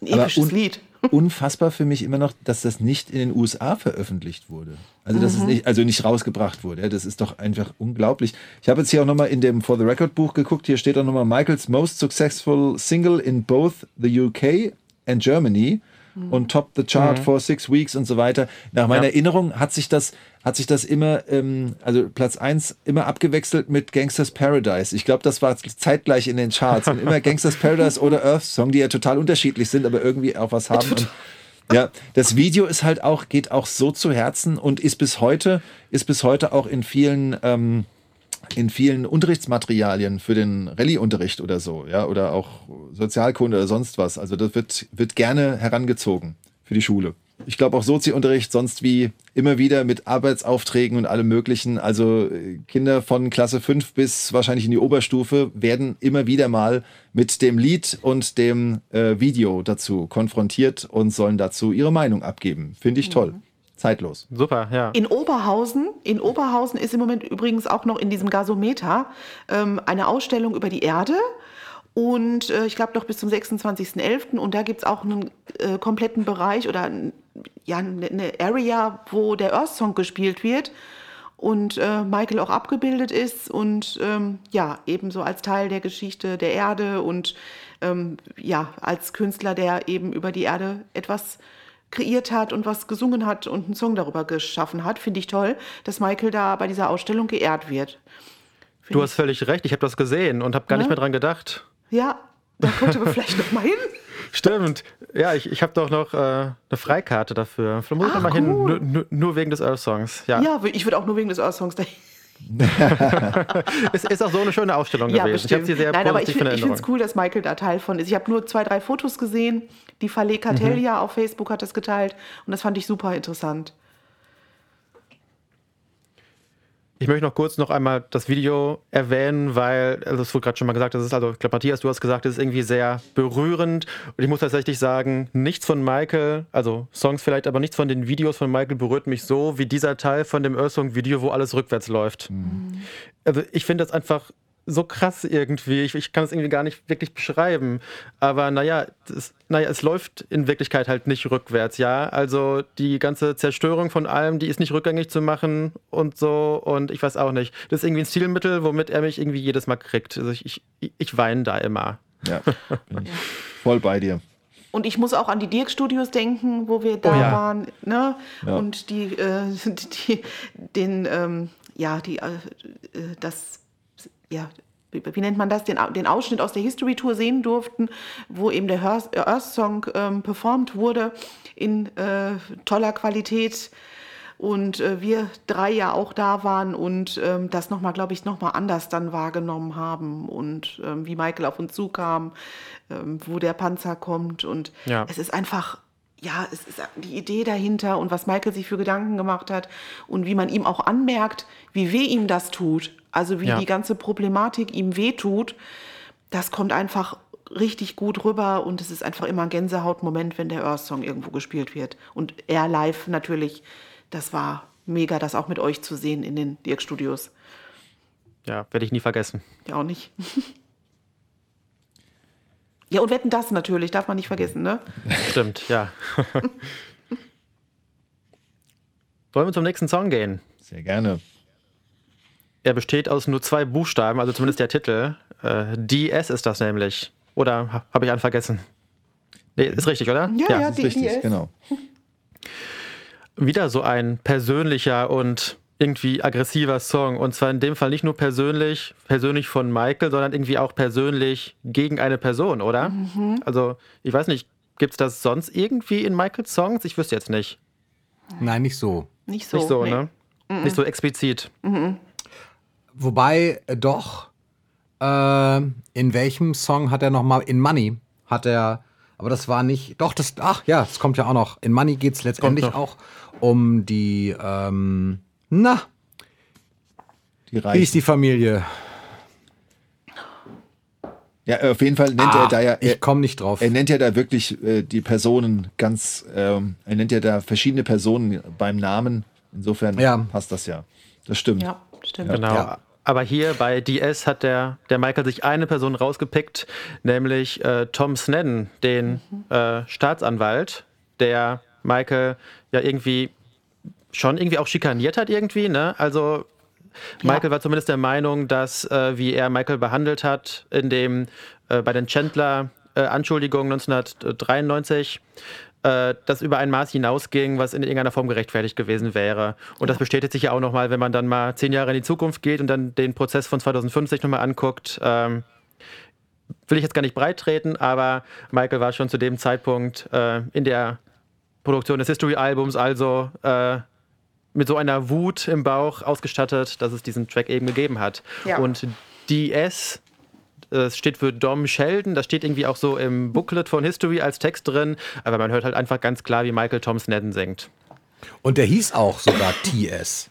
ein episches Lied unfassbar für mich immer noch, dass das nicht in den USA veröffentlicht wurde. Also, dass mhm. es nicht, also nicht rausgebracht wurde. Das ist doch einfach unglaublich. Ich habe jetzt hier auch nochmal in dem For the Record Buch geguckt. Hier steht auch nochmal Michaels most successful single in both the UK and Germany und top the chart mhm. for six weeks und so weiter. Nach meiner ja. Erinnerung hat sich das, hat sich das immer, ähm, also Platz eins immer abgewechselt mit Gangsters Paradise. Ich glaube, das war zeitgleich in den Charts. Und immer Gangsters Paradise oder Earth Song, die ja total unterschiedlich sind, aber irgendwie auch was haben. Und, ja, das Video ist halt auch, geht auch so zu Herzen und ist bis heute, ist bis heute auch in vielen, ähm, in vielen Unterrichtsmaterialien für den Rallye-Unterricht oder so, ja, oder auch Sozialkunde oder sonst was. Also das wird, wird gerne herangezogen für die Schule. Ich glaube auch Sozi-Unterricht sonst wie immer wieder mit Arbeitsaufträgen und allem möglichen. Also äh, Kinder von Klasse 5 bis wahrscheinlich in die Oberstufe werden immer wieder mal mit dem Lied und dem äh, Video dazu konfrontiert und sollen dazu ihre Meinung abgeben. Finde ich toll. Mhm zeitlos. Super, ja. In Oberhausen, in Oberhausen ist im Moment übrigens auch noch in diesem Gasometer ähm, eine Ausstellung über die Erde. Und äh, ich glaube noch bis zum 26.11. Und da gibt es auch einen äh, kompletten Bereich oder ja, eine ne Area, wo der Earth Song gespielt wird und äh, Michael auch abgebildet ist und ähm, ja, ebenso als Teil der Geschichte der Erde und ähm, ja, als Künstler, der eben über die Erde etwas kreiert hat und was gesungen hat und einen Song darüber geschaffen hat. Finde ich toll, dass Michael da bei dieser Ausstellung geehrt wird. Find du hast völlig recht, ich habe das gesehen und habe gar ja? nicht mehr dran gedacht. Ja, da könnte man vielleicht noch mal hin. Stimmt. Ja, ich, ich habe doch noch äh, eine Freikarte dafür. Vielleicht muss ich ah, mal hin, nur, nur, wegen des Earth-Songs. Ja. ja, ich würde auch nur wegen des Earth-Songs dahin. es ist auch so eine schöne Ausstellung ja, gewesen. Bestimmt. Ich sie sehr Nein, aber ich, finde es cool, dass Michael da Teil von ist. Ich habe nur zwei, drei Fotos gesehen. Die Falle Cartelia mhm. auf Facebook hat das geteilt und das fand ich super interessant. Ich möchte noch kurz noch einmal das Video erwähnen, weil, also es wurde gerade schon mal gesagt, das ist also, ich glaube, Matthias, du hast gesagt, das ist irgendwie sehr berührend. Und ich muss tatsächlich sagen, nichts von Michael, also Songs vielleicht, aber nichts von den Videos von Michael berührt mich so wie dieser Teil von dem Earth Song Video, wo alles rückwärts läuft. Mhm. Also ich finde das einfach so krass irgendwie. Ich, ich kann es irgendwie gar nicht wirklich beschreiben. Aber naja, das, naja, es läuft in Wirklichkeit halt nicht rückwärts, ja. Also die ganze Zerstörung von allem, die ist nicht rückgängig zu machen und so. Und ich weiß auch nicht. Das ist irgendwie ein Stilmittel, womit er mich irgendwie jedes Mal kriegt. Also ich, ich, ich weine da immer. Ja, bin ich voll bei dir. Und ich muss auch an die Dirk Studios denken, wo wir da Oh ja. waren, ne? Ja. Und die, äh, die den, ähm, ja, die, äh, äh, das, ja, wie, nennt man das, den, den Ausschnitt aus der History Tour sehen durften, wo eben der Earth, Earth Song ähm, performt wurde in äh, toller Qualität. Und äh, wir drei ja auch da waren und ähm, das nochmal, glaube ich, nochmal anders dann wahrgenommen haben und ähm, wie Michael auf uns zukam, ähm, wo der Panzer kommt. Und Ja. es ist einfach, ja, es ist die Idee dahinter und was Michael sich für Gedanken gemacht hat und wie man ihm auch anmerkt, wie weh ihm das tut. Also wie Ja. die ganze Problematik ihm wehtut, das kommt einfach richtig gut rüber und es ist einfach immer ein Gänsehautmoment, wenn der Earth Song irgendwo gespielt wird. Und er live natürlich, das war mega, das auch mit euch zu sehen in den Dirk Studios. Ja, werde ich nie vergessen. Ja, auch nicht. Ja, und wetten das natürlich, darf man nicht vergessen, ne? Stimmt, ja. Wollen wir zum nächsten Song gehen? Sehr gerne. Er besteht aus nur zwei Buchstaben, also zumindest der Titel. Äh, DS ist das nämlich. Oder ha- habe ich einen vergessen? Nee, ist richtig, oder? Ja, ja, Das ist richtig, genau. Wieder so ein persönlicher und irgendwie aggressiver Song. Und zwar in dem Fall nicht nur persönlich, persönlich von Michael, sondern irgendwie auch persönlich gegen eine Person, oder? Mhm. Also, ich weiß nicht, gibt es das sonst irgendwie in Michaels Songs? Ich wüsste jetzt nicht. Nein, nicht so. Nicht so. Nicht so, nee. ne? Nicht so explizit. Wobei äh, doch, äh, in welchem Song hat er nochmal, in Money hat er, aber das war nicht, doch, das, ach ja, das kommt ja auch noch. In Money geht es letztendlich auch um die, ähm, na, Die wie ist die Familie? Ja, auf jeden Fall nennt Ah, er da ja. Er, ich komme nicht drauf. er nennt ja da wirklich äh, die Personen ganz. Ähm, er nennt ja da verschiedene Personen beim Namen. Insofern Ja. passt das ja. Das stimmt. Ja, stimmt. Genau. Ja. Aber hier bei DS hat der, der Michael sich eine Person rausgepickt, nämlich äh, Tom Snedden, den äh, Staatsanwalt, der Michael ja irgendwie schon irgendwie auch schikaniert hat irgendwie, ne? Also Michael war zumindest der Meinung, dass äh, wie er Michael behandelt hat in dem äh, bei den Chandler äh, Anschuldigungen 1993 äh, das über ein Maß hinausging, was in irgendeiner Form gerechtfertigt gewesen wäre. Und das bestätigt sich ja auch nochmal, wenn man dann mal zehn Jahre in die Zukunft geht und dann den Prozess von 2050 nochmal anguckt. Ähm, will ich jetzt gar nicht breit treten, aber Michael war schon zu dem Zeitpunkt äh, in der Produktion des History-Albums also äh, mit so einer Wut im Bauch ausgestattet, dass es diesen Track eben gegeben hat. Ja. Und DS das steht für Dom Sheldon, das steht irgendwie auch so im Booklet von History als Text drin, aber man hört halt einfach ganz klar, wie Michael Tom Snedden singt. Und der hieß auch sogar TS.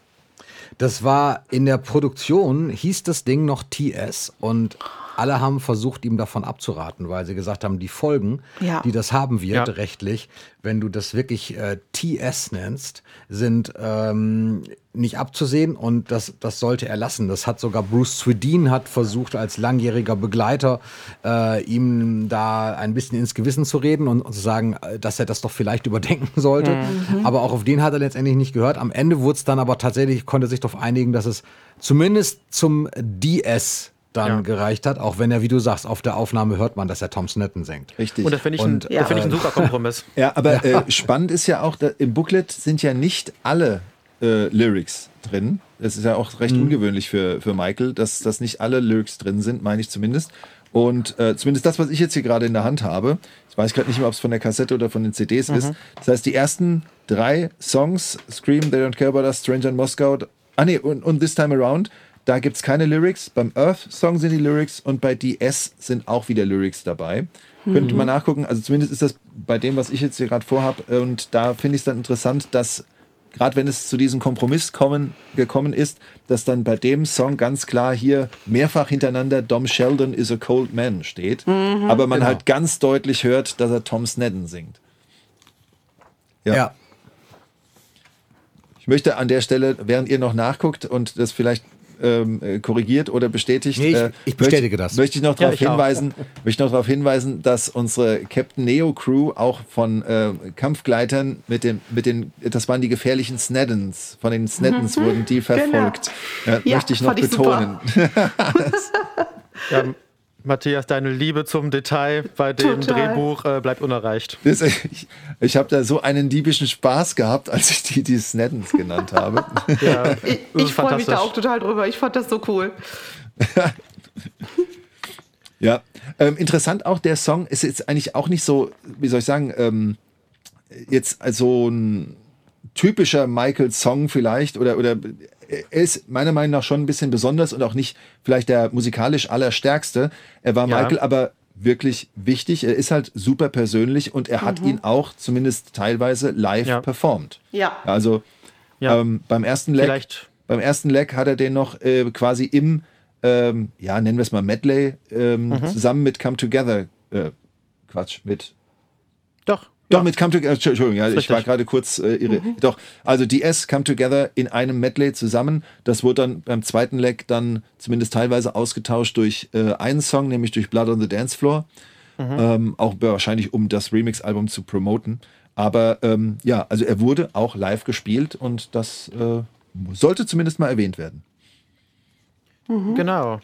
Das war in der Produktion, hieß das Ding noch TS und alle haben versucht, ihm davon abzuraten, weil sie gesagt haben, die Folgen, Ja. die das haben wird, Ja. rechtlich, wenn du das wirklich äh, TS nennst, sind ähm, nicht abzusehen und das, das sollte er lassen. Das hat sogar Bruce Swedin hat versucht, als langjähriger Begleiter äh, ihm da ein bisschen ins Gewissen zu reden und, und zu sagen, äh, dass er das doch vielleicht überdenken sollte. Aber auch auf den hat er letztendlich nicht gehört. Am Ende wurde es dann aber tatsächlich, konnte er sich darauf einigen, dass es zumindest zum DS dann Ja. gereicht hat, auch wenn er, wie du sagst, auf der Aufnahme hört man, dass er Tom Snedden singt. Richtig. Und das finde ich, ein, das finde ich ein ja. super Kompromiss. Ja, aber Äh, spannend ist ja auch, im Booklet sind ja nicht alle äh, Lyrics drin. Das ist ja auch recht ungewöhnlich für, für Michael, dass, dass nicht alle Lyrics drin sind, meine ich zumindest. Und äh, zumindest das, was ich jetzt hier gerade in der Hand habe, ich weiß gerade nicht mehr, ob es von der Kassette oder von den CDs ist. Das heißt, die ersten drei Songs, Scream, They Don't Care About Us, Stranger in Moscow, ah nee, und, und This Time Around, da gibt es keine Lyrics. Beim Earth-Song sind die Lyrics und bei DS sind auch wieder Lyrics dabei. Könnte man nachgucken. Also zumindest ist das bei dem, was ich jetzt hier gerade vorhab. Und da finde ich es dann interessant, dass gerade wenn es zu diesem Kompromiss kommen, gekommen ist, dass dann bei dem Song ganz klar hier mehrfach hintereinander Dom Sheldon is a cold man steht. aber man genau. halt ganz deutlich hört, dass er Tom Snedden singt. Ja. ja. Ich möchte an der Stelle, während ihr noch nachguckt und das vielleicht ähm, äh, korrigiert oder bestätigt, Nee, ich- äh, ich bestätige möchte, das. Möchte ich noch Ja, darauf auch. hinweisen, möchte noch darauf hinweisen, dass unsere Captain Neo Crew auch von äh, Kampfgleitern mit dem, mit den, das waren die gefährlichen Sneddens, von den Sneddens wurden die verfolgt. Ja, Ja, möchte ich noch fand ich betonen. Ja, Matthias, deine Liebe zum Detail bei dem Total. Drehbuch äh, bleibt unerreicht. Das, ich ich habe da so einen diebischen Spaß gehabt, als ich die, die Sneddons genannt habe. Ja, Ich, ich freue mich da auch total drüber. Ich fand das so cool. Ja, ähm, interessant auch, der Song ist jetzt eigentlich auch nicht so, wie soll ich sagen, ähm, jetzt also ein typischer Michael-Song vielleicht oder, oder er ist meiner Meinung nach schon ein bisschen besonders und auch nicht vielleicht der musikalisch allerstärkste. Er war Ja. Michael aber wirklich wichtig. Er ist halt super persönlich und er hat ihn auch zumindest teilweise live Ja. performt. Ja. Also Ja. ähm, beim ersten Leg, Vielleicht- beim ersten Leg hat er den noch äh, quasi im, ähm, ja, nennen wir es mal Medley, ähm, Mhm. zusammen mit Come Together, äh, Quatsch, mit, Doch. doch mit Come Together, Entschuldigung, ja, ich richtig. war gerade kurz äh, irre. Doch, also DS Come Together in einem Medley zusammen. Das wurde dann beim zweiten Leg dann zumindest teilweise ausgetauscht durch äh, einen Song, nämlich durch Blood on the Dance Floor. Ähm, auch wahrscheinlich, um das Remix-Album zu promoten. Aber ähm, ja, also er wurde auch live gespielt und das äh, sollte zumindest mal erwähnt werden. Genau.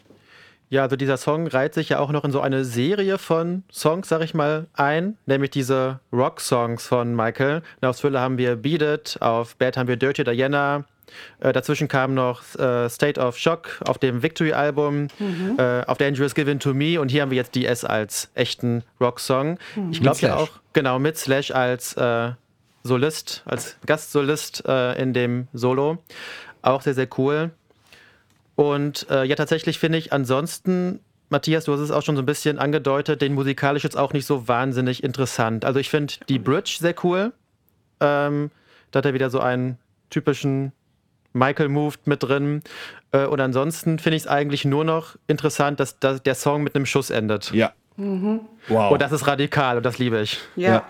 Ja, also dieser Song reiht sich ja auch noch in so eine Serie von Songs, sag ich mal, ein, nämlich diese Rock-Songs von Michael. Auf Thriller haben wir Beat It, auf Bad haben wir Dirty Diana. Äh, dazwischen kam noch äh, State of Shock auf dem Victory-Album, äh, auf Dangerous Given to Me und hier haben wir jetzt DS als echten Rock-Song. Ich glaube ja auch, genau, mit Slash als äh, Solist, als Gastsolist äh, in dem Solo. Auch sehr, sehr cool. Und äh, ja, tatsächlich finde ich ansonsten, Matthias, du hast es auch schon so ein bisschen angedeutet, den musikalisch jetzt auch nicht so wahnsinnig interessant. Also ich finde die Bridge sehr cool. Ähm, da hat er wieder so einen typischen Michael-Move mit drin. Äh, und ansonsten finde ich es eigentlich nur noch interessant, dass, dass der Song mit einem Schuss endet. Ja. Wow. Und das ist radikal und das liebe ich. Ja. Ja.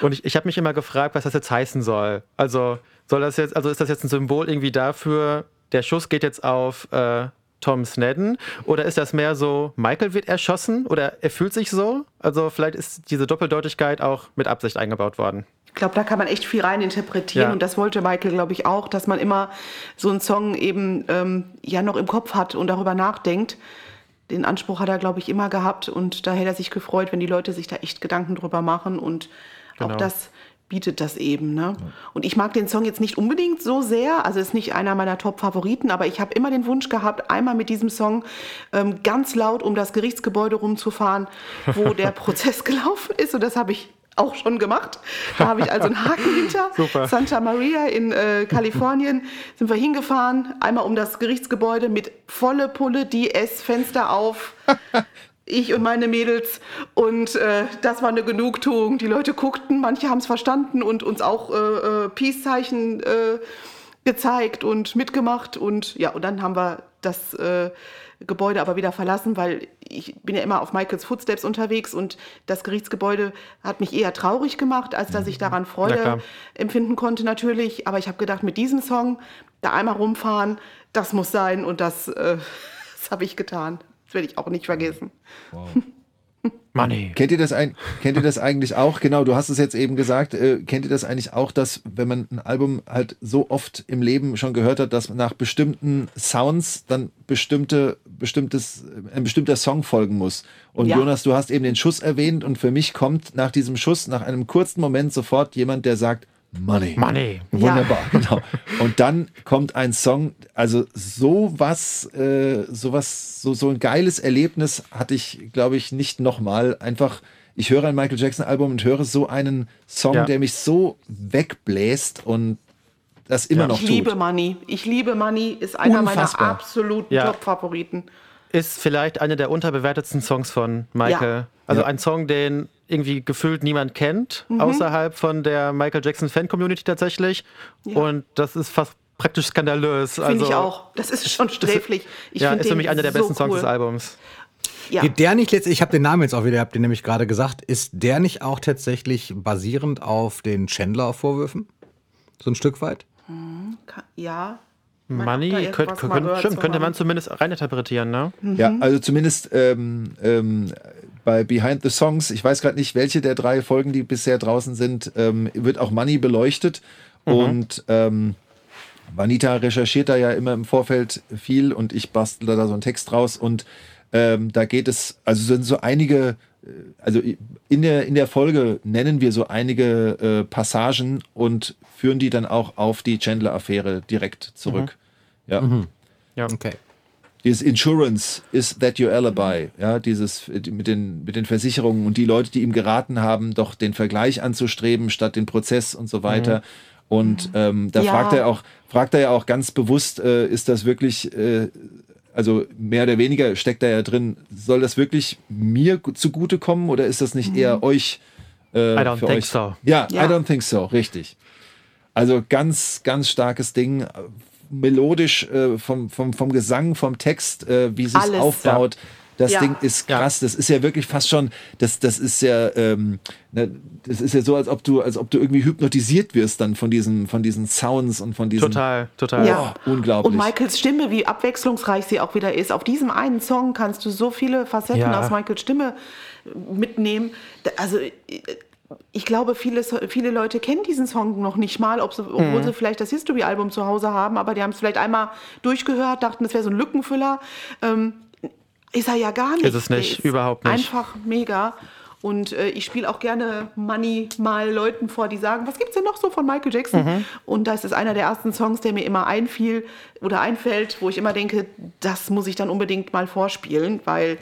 Und ich, ich habe mich immer gefragt, was das jetzt heißen soll. Also soll das jetzt, also ist das jetzt ein Symbol irgendwie dafür, der Schuss geht jetzt auf äh, Tom Snedden? Oder ist das mehr so, Michael wird erschossen oder er fühlt sich so? Also vielleicht ist diese Doppeldeutigkeit auch mit Absicht eingebaut worden. Ich glaube, da kann man echt viel rein interpretieren Ja. und das wollte Michael, glaube ich, auch, dass man immer so einen Song eben ähm, ja noch im Kopf hat und darüber nachdenkt. Den Anspruch hat er, glaube ich, immer gehabt und da hätte er sich gefreut, wenn die Leute sich da echt Gedanken drüber machen und Genau. auch das bietet das eben. Ne? Und ich mag den Song jetzt nicht unbedingt so sehr, also ist nicht einer meiner Top-Favoriten, aber ich habe immer den Wunsch gehabt, einmal mit diesem Song ähm, ganz laut um das Gerichtsgebäude rumzufahren, wo der Prozess gelaufen ist und das habe ich auch schon gemacht. Da habe ich also einen Haken hinter. Super. Santa Maria in äh, Kalifornien sind wir hingefahren, einmal um das Gerichtsgebäude mit volle Pulle, die S-Fenster auf. Ich und meine Mädels. Und äh, das war eine Genugtuung. Die Leute guckten, manche haben es verstanden und uns auch äh, äh, Peace-Zeichen äh, gezeigt und mitgemacht. Und ja, und dann haben wir das äh, Gebäude aber wieder verlassen, weil ich bin ja immer auf Michaels Footsteps unterwegs und das Gerichtsgebäude hat mich eher traurig gemacht, als dass ich daran Na Freude empfinden konnte natürlich. Aber ich habe gedacht, mit diesem Song da einmal rumfahren, das muss sein und das, äh, das habe ich getan. Das werde ich auch nicht vergessen. Money. Kennt ihr das ein, kennt ihr das eigentlich auch? Genau, du hast es jetzt eben gesagt. Äh, kennt ihr das eigentlich auch, dass wenn man ein Album halt so oft im Leben schon gehört hat, dass nach bestimmten Sounds dann bestimmte, bestimmtes, ein bestimmter Song folgen muss? Und Ja. Jonas, du hast eben den Schuss erwähnt und für mich kommt nach diesem Schuss, nach einem kurzen Moment sofort jemand, der sagt Money. Money. Wunderbar, genau. Und dann kommt ein Song, also sowas, äh, sowas, so, so ein geiles Erlebnis hatte ich, glaube ich, nicht nochmal. Einfach, ich höre ein Michael Jackson Album und höre so einen Song, Ja. der mich so wegbläst und das immer Ja. noch Ich liebe tut. Money. Ich liebe Money, ist einer Unfassbar. meiner absoluten Ja. Top-Favoriten. Ist vielleicht einer der unterbewertetsten Songs von Michael. Ja. Also Ja. ein Song, den irgendwie gefühlt niemand kennt, Mhm. außerhalb von der Michael Jackson Fan-Community tatsächlich. Und das ist fast praktisch skandalös. Finde also, ich auch. Das ist schon sträflich. Ich ja, ist für mich einer der so besten Songs cool. des Albums. Ja. Geht der nicht letztlich, ich habe den Namen jetzt auch wieder, ihr habt den nämlich gerade gesagt, ist der nicht auch tatsächlich basierend auf den Chandler-Vorwürfen? So ein Stück weit? Ka- ja. Money, könnt, könnt, stimmt, könnte man zumindest reininterpretieren, ne? Ja, also zumindest ähm, ähm, bei Behind the Songs, ich weiß gerade nicht, welche der drei Folgen, die bisher draußen sind, ähm, wird auch Money beleuchtet. Und ähm, Vanita recherchiert da ja immer im Vorfeld viel und ich bastle da so einen Text raus. Und Ähm, da geht es, also sind so einige, äh, also in der, in der Folge nennen wir so einige äh, Passagen und führen die dann auch auf die Chandler-Affäre direkt zurück. Mhm. Ja. Mhm. Ja. Okay. Dieses Insurance, is that your alibi? Ja, dieses mit den, mit den Versicherungen und die Leute, die ihm geraten haben, doch den Vergleich anzustreben statt den Prozess und so weiter. Und ähm, da Ja. fragt er auch, fragt er ja auch ganz bewusst, äh, ist das wirklich, äh, also mehr oder weniger steckt da ja drin, soll das wirklich mir gu- zugutekommen oder ist das nicht eher euch? Äh, I don't für think euch? so. Ja, Ja. I don't think so, richtig. Also ganz, ganz starkes Ding. Melodisch äh, vom, vom, vom Gesang, vom Text, äh, wie es sich Alles, aufbaut. Das Ja. Ding ist Ja. krass. Das ist ja wirklich fast schon, das, das ist ja, ähm, ne, das ist ja so, als ob du, als ob du irgendwie hypnotisiert wirst dann von diesen, von diesen Sounds und von diesen. Total, total. Ja. Oh, unglaublich. Und Michaels Stimme, wie abwechslungsreich sie auch wieder ist. Auf diesem einen Song kannst du so viele Facetten Ja. aus Michaels Stimme mitnehmen. Also äh, ich glaube, viele, viele Leute kennen diesen Song noch nicht mal, ob sie, Mhm. obwohl sie vielleicht das History-Album zu Hause haben, aber die haben es vielleicht einmal durchgehört, dachten, es wäre so ein Lückenfüller. Ähm, ist er ja gar nicht. Ist es nicht, Der überhaupt nicht. Einfach mega. Und äh, ich spiele auch gerne Money mal Leuten vor, die sagen, was gibt's denn noch so von Michael Jackson? Mhm. Und da ist es einer der ersten Songs, der mir immer einfiel oder einfällt, wo ich immer denke, das muss ich dann unbedingt mal vorspielen, weil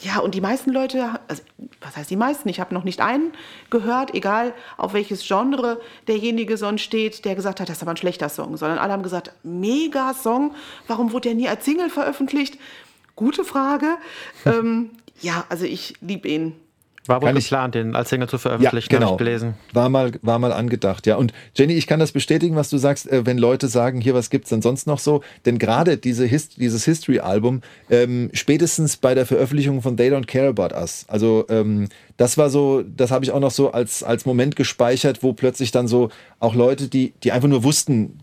ja, und die meisten Leute, also, was heißt die meisten? Ich habe noch nicht einen gehört, egal auf welches Genre derjenige sonst steht, der gesagt hat, das ist aber ein schlechter Song, sondern alle haben gesagt, mega Song, warum wurde der nie als Single veröffentlicht? Gute Frage. ähm, ja, also ich liebe ihn. War wohl Kann ich- geplant, den als Single zu Ja, veröffentlichen, habe genau. ich gelesen. War mal, war mal angedacht, ja. Und Jenny, ich kann das bestätigen, was du sagst, äh, wenn Leute sagen, hier, was gibt's denn sonst noch so? Denn gerade diese Hist dieses History-Album, ähm, spätestens bei der Veröffentlichung von They Don't Care About Us, also ähm, das war so, das habe ich auch noch so als, als Moment gespeichert, wo plötzlich dann so auch Leute, die, die einfach nur wussten,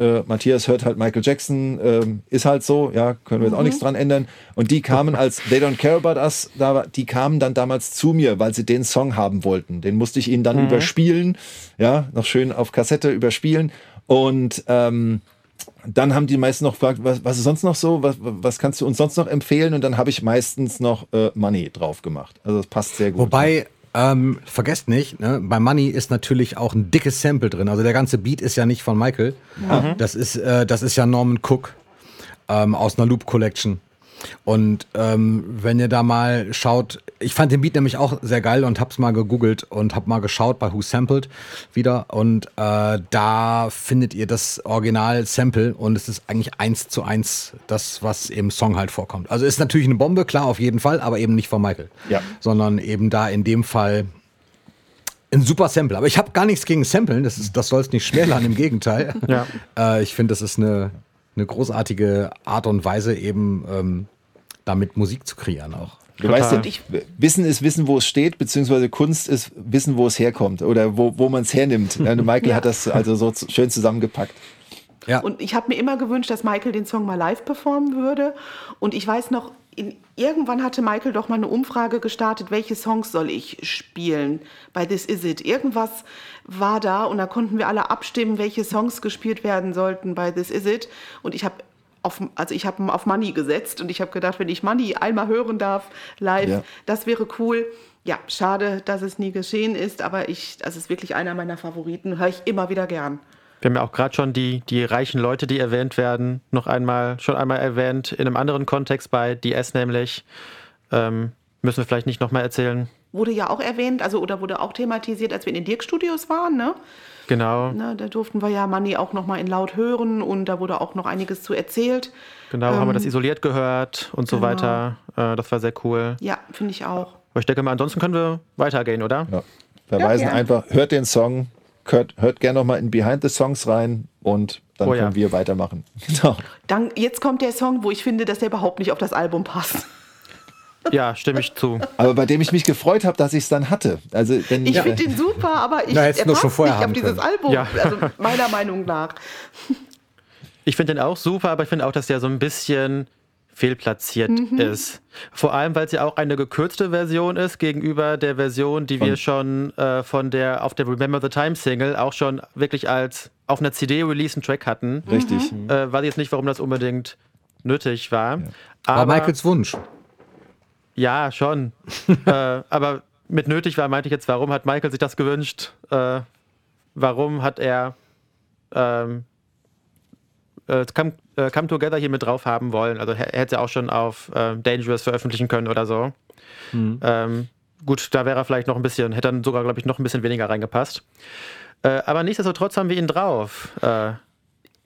äh, Matthias hört halt Michael Jackson, ähm, ist halt so, ja, können wir jetzt auch nichts dran ändern. Und die kamen als They Don't Care About Us, da, die kamen dann damals zu mir, weil sie den Song haben wollten. Den musste ich ihnen dann überspielen, ja, noch schön auf Kassette überspielen. Und ähm, dann haben die meisten noch gefragt, was, was ist sonst noch so, was, was kannst du uns sonst noch empfehlen? Und dann habe ich meistens noch äh, Money drauf gemacht. Also das passt sehr gut. Wobei, ähm, vergesst nicht, ne, bei Money ist natürlich auch ein dickes Sample drin. Also der ganze Beat ist ja nicht von Michael. Das, ist, äh, das ist ja Norman Cook ähm, aus einer Loop Collection. Und ähm, wenn ihr da mal schaut, ich fand den Beat nämlich auch sehr geil und hab's mal gegoogelt und hab mal geschaut bei Who Sampled wieder und äh, da findet ihr das Original Sample und es ist eigentlich eins zu eins das, was im Song halt vorkommt. Also ist natürlich eine Bombe, klar, auf jeden Fall, aber eben nicht von Michael. Ja. Sondern eben da in dem Fall ein super Sample. Aber ich habe gar nichts gegen Samplen, das, ist- das soll es nicht schmälern, im Gegenteil. Ja. Äh, ich finde, das ist eine, eine großartige Art und Weise, eben ähm, damit Musik zu kreieren auch. Du weißt ja, Total. Wissen ist Wissen, wo es steht, beziehungsweise Kunst ist Wissen, wo es herkommt oder wo, wo man es hernimmt. Und Michael Ja. hat das also so schön zusammengepackt. Ja. Und ich habe mir immer gewünscht, dass Michael den Song mal live performen würde. Und ich weiß noch, in, irgendwann hatte Michael doch mal eine Umfrage gestartet, welche Songs soll ich spielen bei This Is It. Irgendwas war da und da konnten wir alle abstimmen, welche Songs gespielt werden sollten bei This Is It. Und ich habe auf, also ich habe auf Money gesetzt und ich habe gedacht, wenn ich Money einmal hören darf live, Ja. das wäre cool. Ja, schade, dass es nie geschehen ist, aber ich, das ist wirklich einer meiner Favoriten, höre ich immer wieder gern. Wir haben ja auch gerade schon die, die reichen Leute, die erwähnt werden, noch einmal, schon einmal erwähnt, in einem anderen Kontext bei DS nämlich. Ähm, müssen wir vielleicht nicht nochmal erzählen. wurde ja auch erwähnt, also oder wurde auch thematisiert, als wir in den Dirk-Studios waren, ne? Genau, ne? Da durften wir ja Manni auch noch mal in laut hören und da wurde auch noch einiges zu erzählt. genau, haben wir das isoliert gehört und so genau. weiter. Äh, das war sehr cool. Ja, finde ich auch. Aber ich denke mal, ansonsten können wir weitergehen, oder? Ja. Verweisen gerne. einfach, hört den Song, hört, hört gerne nochmal in Behind the Songs rein und dann Oh ja. können wir weitermachen. Genau. Dann, jetzt kommt der Song, wo ich finde, dass der überhaupt nicht auf das Album passt. Ja, stimme ich zu. Aber bei dem ich mich gefreut habe, dass ich es dann hatte. Also, denn, Ich äh, finde den super, aber ich, Na, er passt nicht auf dieses. Album, Ja. also meiner Meinung nach. Ich finde den auch super, aber ich finde auch, dass der so ein bisschen fehlplatziert ist. Vor allem, weil es ja auch eine gekürzte Version ist gegenüber der Version, die wir schon äh, von der auf der Remember the Time Single auch schon wirklich als auf einer CD Release einen Track hatten. richtig. Äh, weiß ich jetzt nicht, warum das unbedingt nötig war. War Aber Michaels Wunsch. Ja, schon. äh, aber mit nötig war, meinte ich jetzt, warum hat Michael sich das gewünscht? Äh, warum hat er ähm, äh, come, äh, come, Together hier mit drauf haben wollen? Also er hätte auch schon auf äh, Dangerous veröffentlichen können oder so. Mhm. Ähm, gut, da wäre er vielleicht noch ein bisschen, hätte dann sogar, glaube ich, noch ein bisschen weniger reingepasst. Äh, aber nichtsdestotrotz haben wir ihn drauf. Äh,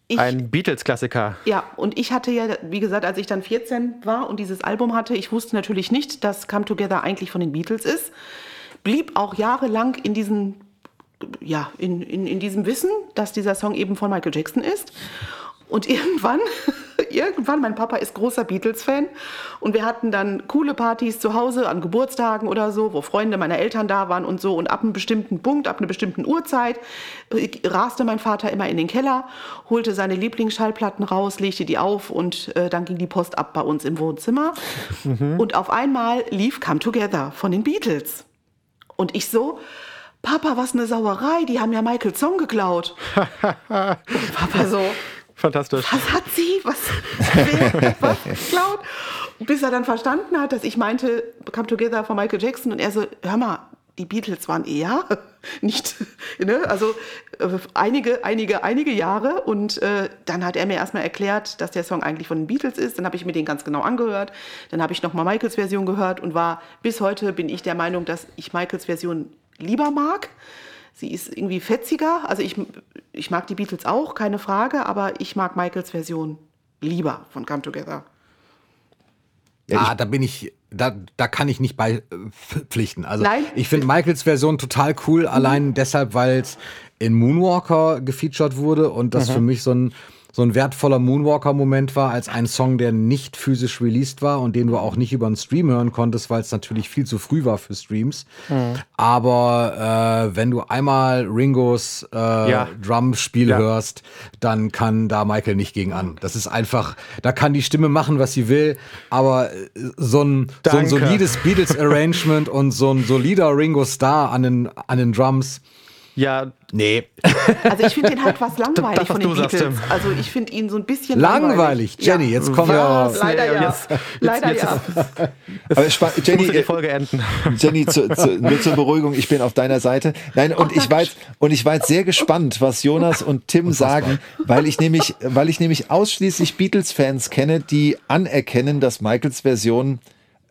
ich, ein Beatles-Klassiker. Ja, und ich hatte ja, wie gesagt, als ich dann 14 war und dieses Album hatte, ich wusste natürlich nicht, dass Come Together eigentlich von den Beatles ist. Blieb auch jahrelang in diesen ja, in, in, in diesem Wissen, dass dieser Song eben von Michael Jackson ist. Und irgendwann, irgendwann, mein Papa ist großer Beatles-Fan und wir hatten dann coole Partys zu Hause an Geburtstagen oder so, wo Freunde meiner Eltern da waren und so. Und ab einem bestimmten Punkt, ab einer bestimmten Uhrzeit, äh, raste mein Vater immer in den Keller, holte seine Lieblingsschallplatten raus, legte die auf und äh, dann ging die Post ab bei uns im Wohnzimmer. Mhm. Und auf einmal lief Come Together von den Beatles. Und ich so, Papa, was eine Sauerei, die haben ja Michael Song geklaut. Papa so, Fantastisch. Was hat sie? Was, was geklaut? Bis er dann verstanden hat, dass ich meinte, Come Together von Michael Jackson und er so, hör mal, die Beatles waren eher nicht, ne? also äh, einige, einige, einige Jahre und äh, dann hat er mir erstmal erklärt, dass der Song eigentlich von den Beatles ist. Dann habe ich mir den ganz genau angehört. Dann habe ich nochmal Michaels Version gehört und war bis heute bin ich der Meinung, dass ich Michaels Version lieber mag. Sie ist irgendwie fetziger. Also ich, ich mag die Beatles auch, keine Frage, aber ich mag Michaels Version lieber von Come Together. Ja, ah, da bin ich, da, da kann ich nicht bei äh. Also Nein? ich finde Michaels Version total cool, allein mhm. deshalb, weil es in Moonwalker gefeatured wurde und das mhm. für mich so ein so ein wertvoller Moonwalker-Moment war, als ein Song, der nicht physisch released war und den du auch nicht über einen Stream hören konntest, weil es natürlich viel zu früh war für Streams. Mhm. Aber äh, wenn du einmal Ringos äh, ja. Drumspiel ja. hörst, dann kann da Michael nicht gegen an. Das ist einfach, da kann die Stimme machen, was sie will, aber äh, so ein, so ein solides Beatles-Arrangement und so ein solider Ringo Starr an den, an den Drums. Ja, Nee. Also ich finde den halt was langweilig das, von den Beatles. Sagst, also ich finde ihn so ein bisschen langweilig. Langweilig, Jenny, ja. jetzt kommen wir auf. Leider ja. Jetzt, Leider jetzt, ja. Aber Jenny, die Folge enden. Jenny, zu, zu, nur zur Beruhigung, ich bin auf deiner Seite. Nein, und ich war jetzt, und ich war jetzt sehr gespannt, was Jonas und Tim sagen, weil ich nämlich, weil ich nämlich ausschließlich Beatles-Fans kenne, die anerkennen, dass Michaels Version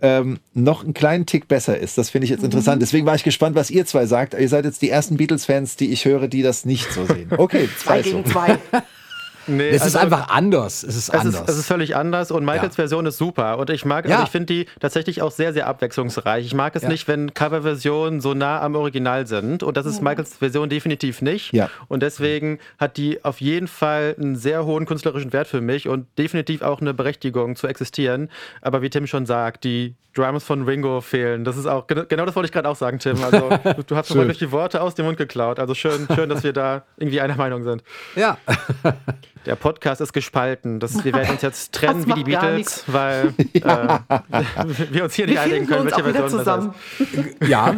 ähm, noch einen kleinen Tick besser ist. Das finde ich jetzt interessant. Mhm. Deswegen war ich gespannt, was ihr zwei sagt. Ihr seid jetzt die ersten Beatles-Fans, die ich höre, die das nicht so sehen. Okay, zwei gegen so. zwei. Nee, es also, ist einfach anders. Es ist es anders. Ist, es ist völlig anders und Michaels ja. Version ist super. Und ich mag, also ja. also ich finde die tatsächlich auch sehr, sehr abwechslungsreich. Ich mag es ja. nicht, wenn Coverversionen so nah am Original sind. Und das ist Michaels Version definitiv nicht. Ja. Und deswegen hat die auf jeden Fall einen sehr hohen künstlerischen Wert für mich und definitiv auch eine Berechtigung zu existieren. Aber wie Tim schon sagt, die Drums von Ringo fehlen. Das ist auch, genau das wollte ich gerade auch sagen, Tim. Also, du hast mir wirklich die Worte aus dem Mund geklaut. Also schön, schön, dass wir da irgendwie einer Meinung sind. Ja. Der Podcast ist gespalten. Das, wir werden uns jetzt trennen wie die Beatles, weil ja. äh, wir uns hier nicht einigen können, welche Version zusammen. das ist. Ja,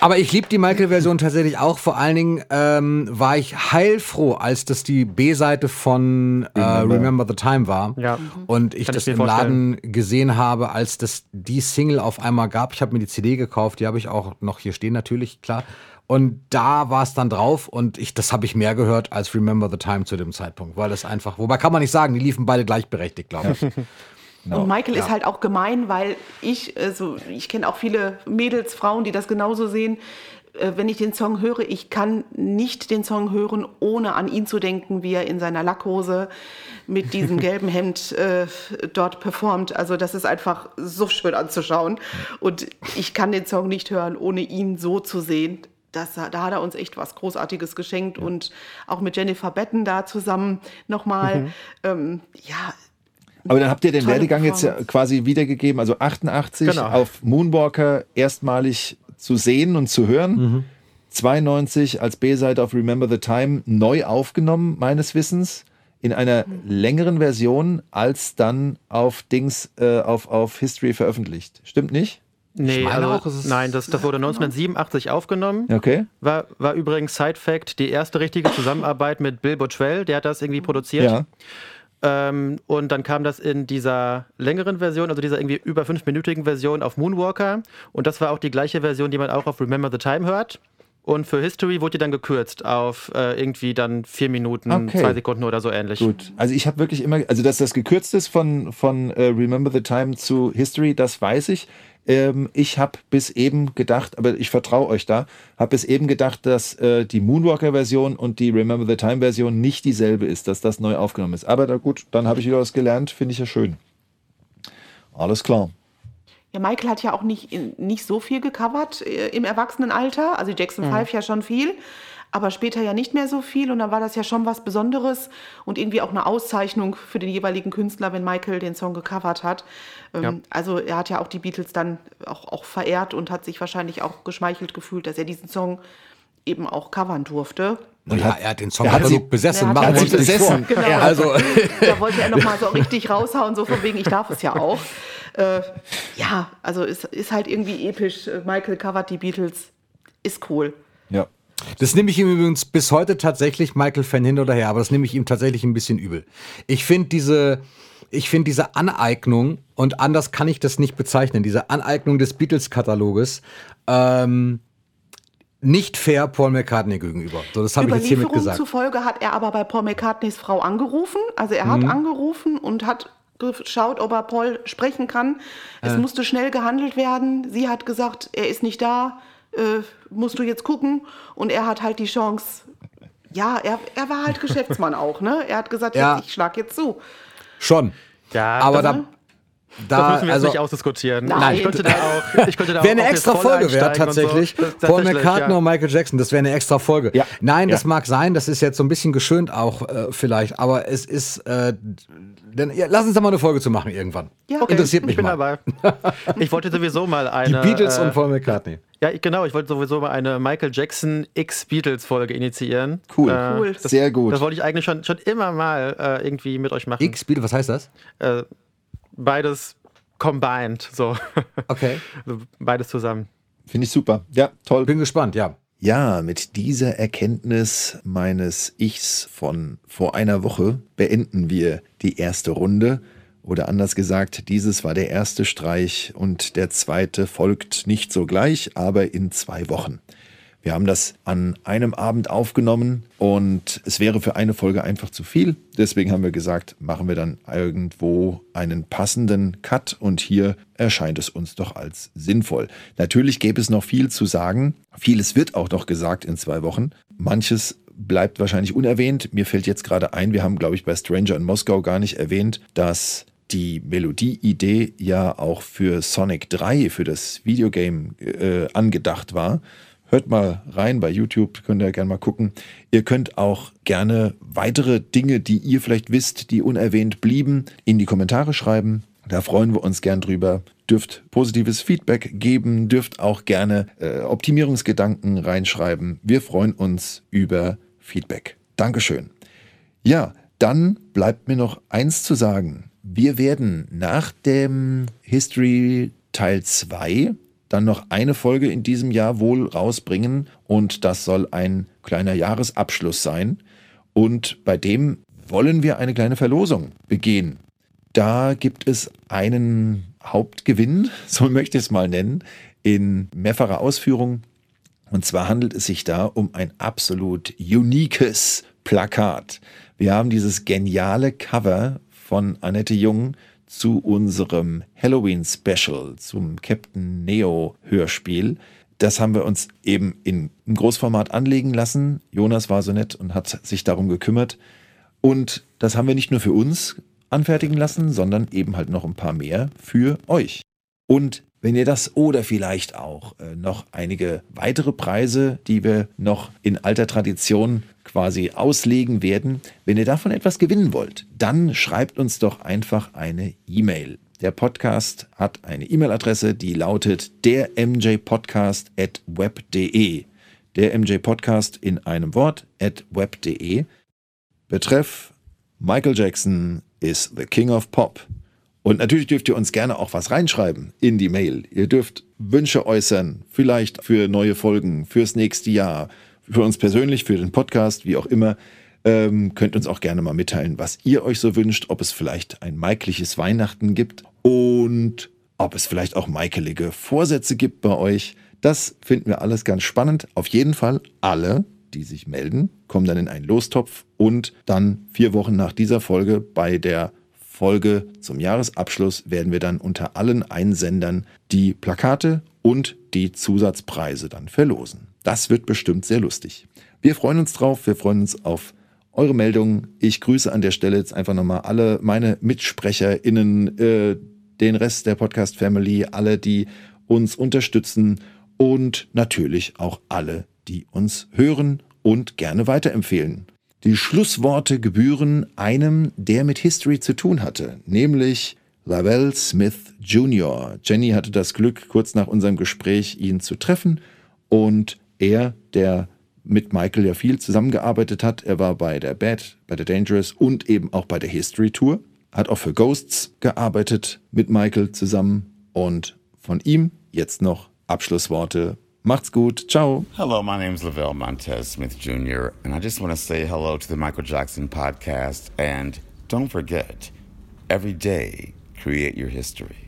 aber ich liebe die Michael-Version tatsächlich auch. Vor allen Dingen ähm, war ich heilfroh, als das die B-Seite von äh, Remember. the Time war. Ja. Und ich Kann das ich im Laden gesehen habe, als das die Single auf einmal gab. Ich habe mir die CD gekauft, die habe ich auch noch hier stehen natürlich, klar. Und da war es dann drauf und ich, das habe ich mehr gehört als Remember the Time zu dem Zeitpunkt, weil das einfach, wobei kann man nicht sagen, die liefen beide gleichberechtigt, glaube ich. No. Und Michael ja. ist halt auch gemein, weil ich, also ich kenne auch viele Mädels, Frauen, die das genauso sehen. Äh, wenn ich den Song höre, ich kann nicht den Song hören, ohne an ihn zu denken, wie er in seiner Lackhose mit diesem gelben Hemd äh, dort performt. Also das ist einfach so schön anzuschauen. Und ich kann den Song nicht hören, ohne ihn so zu sehen das, da hat er uns echt was Großartiges geschenkt ja. und auch mit Jennifer Betten da zusammen nochmal. Mhm. Ähm, ja. Aber dann habt ihr den Werdegang jetzt quasi wiedergegeben, also 88 genau. auf Moonwalker erstmalig zu sehen und zu hören. Mhm. 92 als B-Seite auf Remember the Time neu aufgenommen, meines Wissens, in einer mhm. längeren Version als dann auf Dings, äh, auf, auf History veröffentlicht. Stimmt nicht? Nee, also, auch, nein, das, das wurde 1987 aufgenommen. Okay. War, war übrigens Side Fact die erste richtige Zusammenarbeit mit Bill Bottrell, der hat das irgendwie produziert. Ja. Ähm, und dann kam das in dieser längeren Version, also dieser irgendwie über fünfminütigen Version auf Moonwalker. Und das war auch die gleiche Version, die man auch auf Remember the Time hört. Und für History wurde die dann gekürzt auf äh, irgendwie dann vier Minuten, Okay. zwei Sekunden oder so ähnlich. Gut. Also ich habe wirklich immer, also dass das gekürzt ist von, von äh, Remember the Time zu History, das weiß ich. Ähm, ich habe bis eben gedacht, aber ich vertraue euch da, habe bis eben gedacht, dass äh, die Moonwalker-Version und die Remember the Time-Version nicht dieselbe ist, dass das neu aufgenommen ist. Aber da gut, dann habe ich wieder was gelernt, finde ich ja schön. Alles klar. Ja, Michael hat ja auch nicht, nicht so viel gecovert äh, im Erwachsenenalter. Also Jackson 5 ja schon viel, aber später ja nicht mehr so viel. Und dann war das ja schon was Besonderes und irgendwie auch eine Auszeichnung für den jeweiligen Künstler, wenn Michael den Song gecovert hat. Ähm, Ja. Also er hat ja auch die Beatles dann auch, auch verehrt und hat sich wahrscheinlich auch geschmeichelt gefühlt, dass er diesen Song eben auch covern durfte. Und ja, er hat den Song er sie- nur besessen. er hat- Machen wir hat uns besessen. vor. Genau. Ja, also, da wollte er nochmal so richtig raushauen, so von wegen, ich darf es ja auch. Äh, ja, also ist, ist halt irgendwie episch. Michael covert die Beatles, ist cool. Ja. Das nehme ich ihm übrigens bis heute tatsächlich, Michael Fan hin oder her, aber das nehme ich ihm tatsächlich ein bisschen übel. Ich finde diese, ich finde diese Aneignung, und anders kann ich das nicht bezeichnen, diese Aneignung des Beatles-Kataloges, ähm, nicht fair Paul McCartney gegenüber. So, das habe ich jetzt hiermit Überlieferung gesagt. zufolge hat er aber bei Paul McCartneys Frau angerufen. Also er hat Mhm. angerufen und hat geschaut, ob er Paul sprechen kann. Es musste schnell gehandelt werden. Sie hat gesagt, er ist nicht da, äh, musst du jetzt gucken. Und er hat halt die Chance. Ja, er, er war halt Geschäftsmann auch, ne? Er hat gesagt, Ja. jetzt, ich schlag jetzt zu. Schon. Ja, aber das, da, das da, müssen wir jetzt also, nicht ausdiskutieren. Nein. Ich könnte da auch, ich könnte da Wäre eine jetzt extra Folge so. tatsächlich. Das- Paul McCartney ja. und Michael Jackson, das wäre eine extra Folge. Ja. Nein, das Ja. mag sein, das ist jetzt so ein bisschen geschönt auch äh, vielleicht, aber es ist, äh, denn, ja, lass uns da mal eine Folge zu machen irgendwann. Ja, Okay, Interessiert mich ich bin mal. dabei. Ich wollte sowieso mal eine. Die Beatles äh, und Paul McCartney. Ja, ich- genau. Ich wollte sowieso mal eine Michael Jackson X Beatles Folge initiieren. Cool. Äh, Cool. Das, Sehr gut. Das wollte ich eigentlich schon, schon immer mal äh, irgendwie mit euch machen. X Beatles, was heißt das? Äh, beides combined, so. Okay. Also Beides zusammen. Finde ich super. Ja, toll. Bin gespannt, ja. Ja, mit dieser Erkenntnis meines Ichs von vor einer Woche beenden wir die erste Runde. Oder anders gesagt, dieses war der erste Streich und der zweite folgt nicht sogleich, aber in zwei Wochen. Wir haben das an einem Abend aufgenommen und es wäre für eine Folge einfach zu viel. Deswegen haben wir gesagt, machen wir dann irgendwo einen passenden Cut und hier erscheint es uns doch als sinnvoll. Natürlich gäbe es noch viel zu sagen. Vieles wird auch noch gesagt in zwei Wochen. Manches bleibt wahrscheinlich unerwähnt. Mir fällt jetzt gerade ein, wir haben, glaube ich, bei Stranger in Moskau gar nicht erwähnt, dass die Melodieidee ja auch für Sonic 3, für das Videogame äh, angedacht war. Hört mal rein bei YouTube, könnt ihr gerne mal gucken. Ihr könnt auch gerne weitere Dinge, die ihr vielleicht wisst, die unerwähnt blieben, in die Kommentare schreiben. Da freuen wir uns gern drüber. Dürft positives Feedback geben, dürft auch gerne äh, Optimierungsgedanken reinschreiben. Wir freuen uns über Feedback. Dankeschön. Ja, dann bleibt mir noch eins zu sagen. Wir werden nach dem History Teil 2 dann noch eine Folge in diesem Jahr wohl rausbringen und das soll ein kleiner Jahresabschluss sein. Und bei dem wollen wir eine kleine Verlosung begehen. Da gibt es einen Hauptgewinn, so möchte ich es mal nennen, in mehrfacher Ausführung. Und zwar handelt es sich da um ein absolut uniques Plakat. Wir haben dieses geniale Cover von Annette Jung zu unserem Halloween-Special, zum Captain Neo Hörspiel. Das haben wir uns eben in, im Großformat anlegen lassen. Jonas war so nett und hat sich darum gekümmert. Und das haben wir nicht nur für uns anfertigen lassen, sondern eben halt noch ein paar mehr für euch. Und wenn ihr das oder vielleicht auch äh, noch einige weitere Preise, die wir noch in alter Tradition quasi auslegen werden, wenn ihr davon etwas gewinnen wollt, dann schreibt uns doch einfach eine E-Mail. Der Podcast hat eine E-Mail-Adresse, die lautet der mjpodcast@web.de. Der mjpodcast in einem Wort at web.de. Betreff Michael Jackson is the King of Pop. Und natürlich dürft ihr uns gerne auch was reinschreiben in die Mail. Ihr dürft Wünsche äußern, vielleicht für neue Folgen, fürs nächste Jahr, für uns persönlich, für den Podcast, wie auch immer. Ähm, könnt uns auch gerne mal mitteilen, was ihr euch so wünscht, ob es vielleicht ein maikliches Weihnachten gibt und ob es vielleicht auch maikelige Vorsätze gibt bei euch. Das finden wir alles ganz spannend. Auf jeden Fall alle, die sich melden, kommen dann in einen Lostopf und dann vier Wochen nach dieser Folge bei der Folge zum Jahresabschluss werden wir dann unter allen Einsendern die Plakate und die Zusatzpreise dann verlosen. Das wird bestimmt sehr lustig. Wir freuen uns drauf, wir freuen uns auf eure Meldungen. Ich grüße an der Stelle jetzt einfach nochmal alle meine MitsprecherInnen, äh, den Rest der Podcast Family, alle, die uns unterstützen und natürlich auch alle, die uns hören und gerne weiterempfehlen. Die Schlussworte gebühren einem, der mit History zu tun hatte, nämlich Lavelle Smith Jr. Jenny hatte das Glück, kurz nach unserem Gespräch ihn zu treffen und er, der mit Michael ja viel zusammengearbeitet hat, er war bei der Bad, bei der Dangerous und eben auch bei der History Tour, hat auch für Ghosts gearbeitet mit Michael zusammen und von ihm jetzt noch Abschlussworte. Macht's gut. Ciao. Hello, my name is Lavelle Montez Smith Jr., and I just want to say hello to the Michael Jackson podcast. And don't forget, every day, create your history.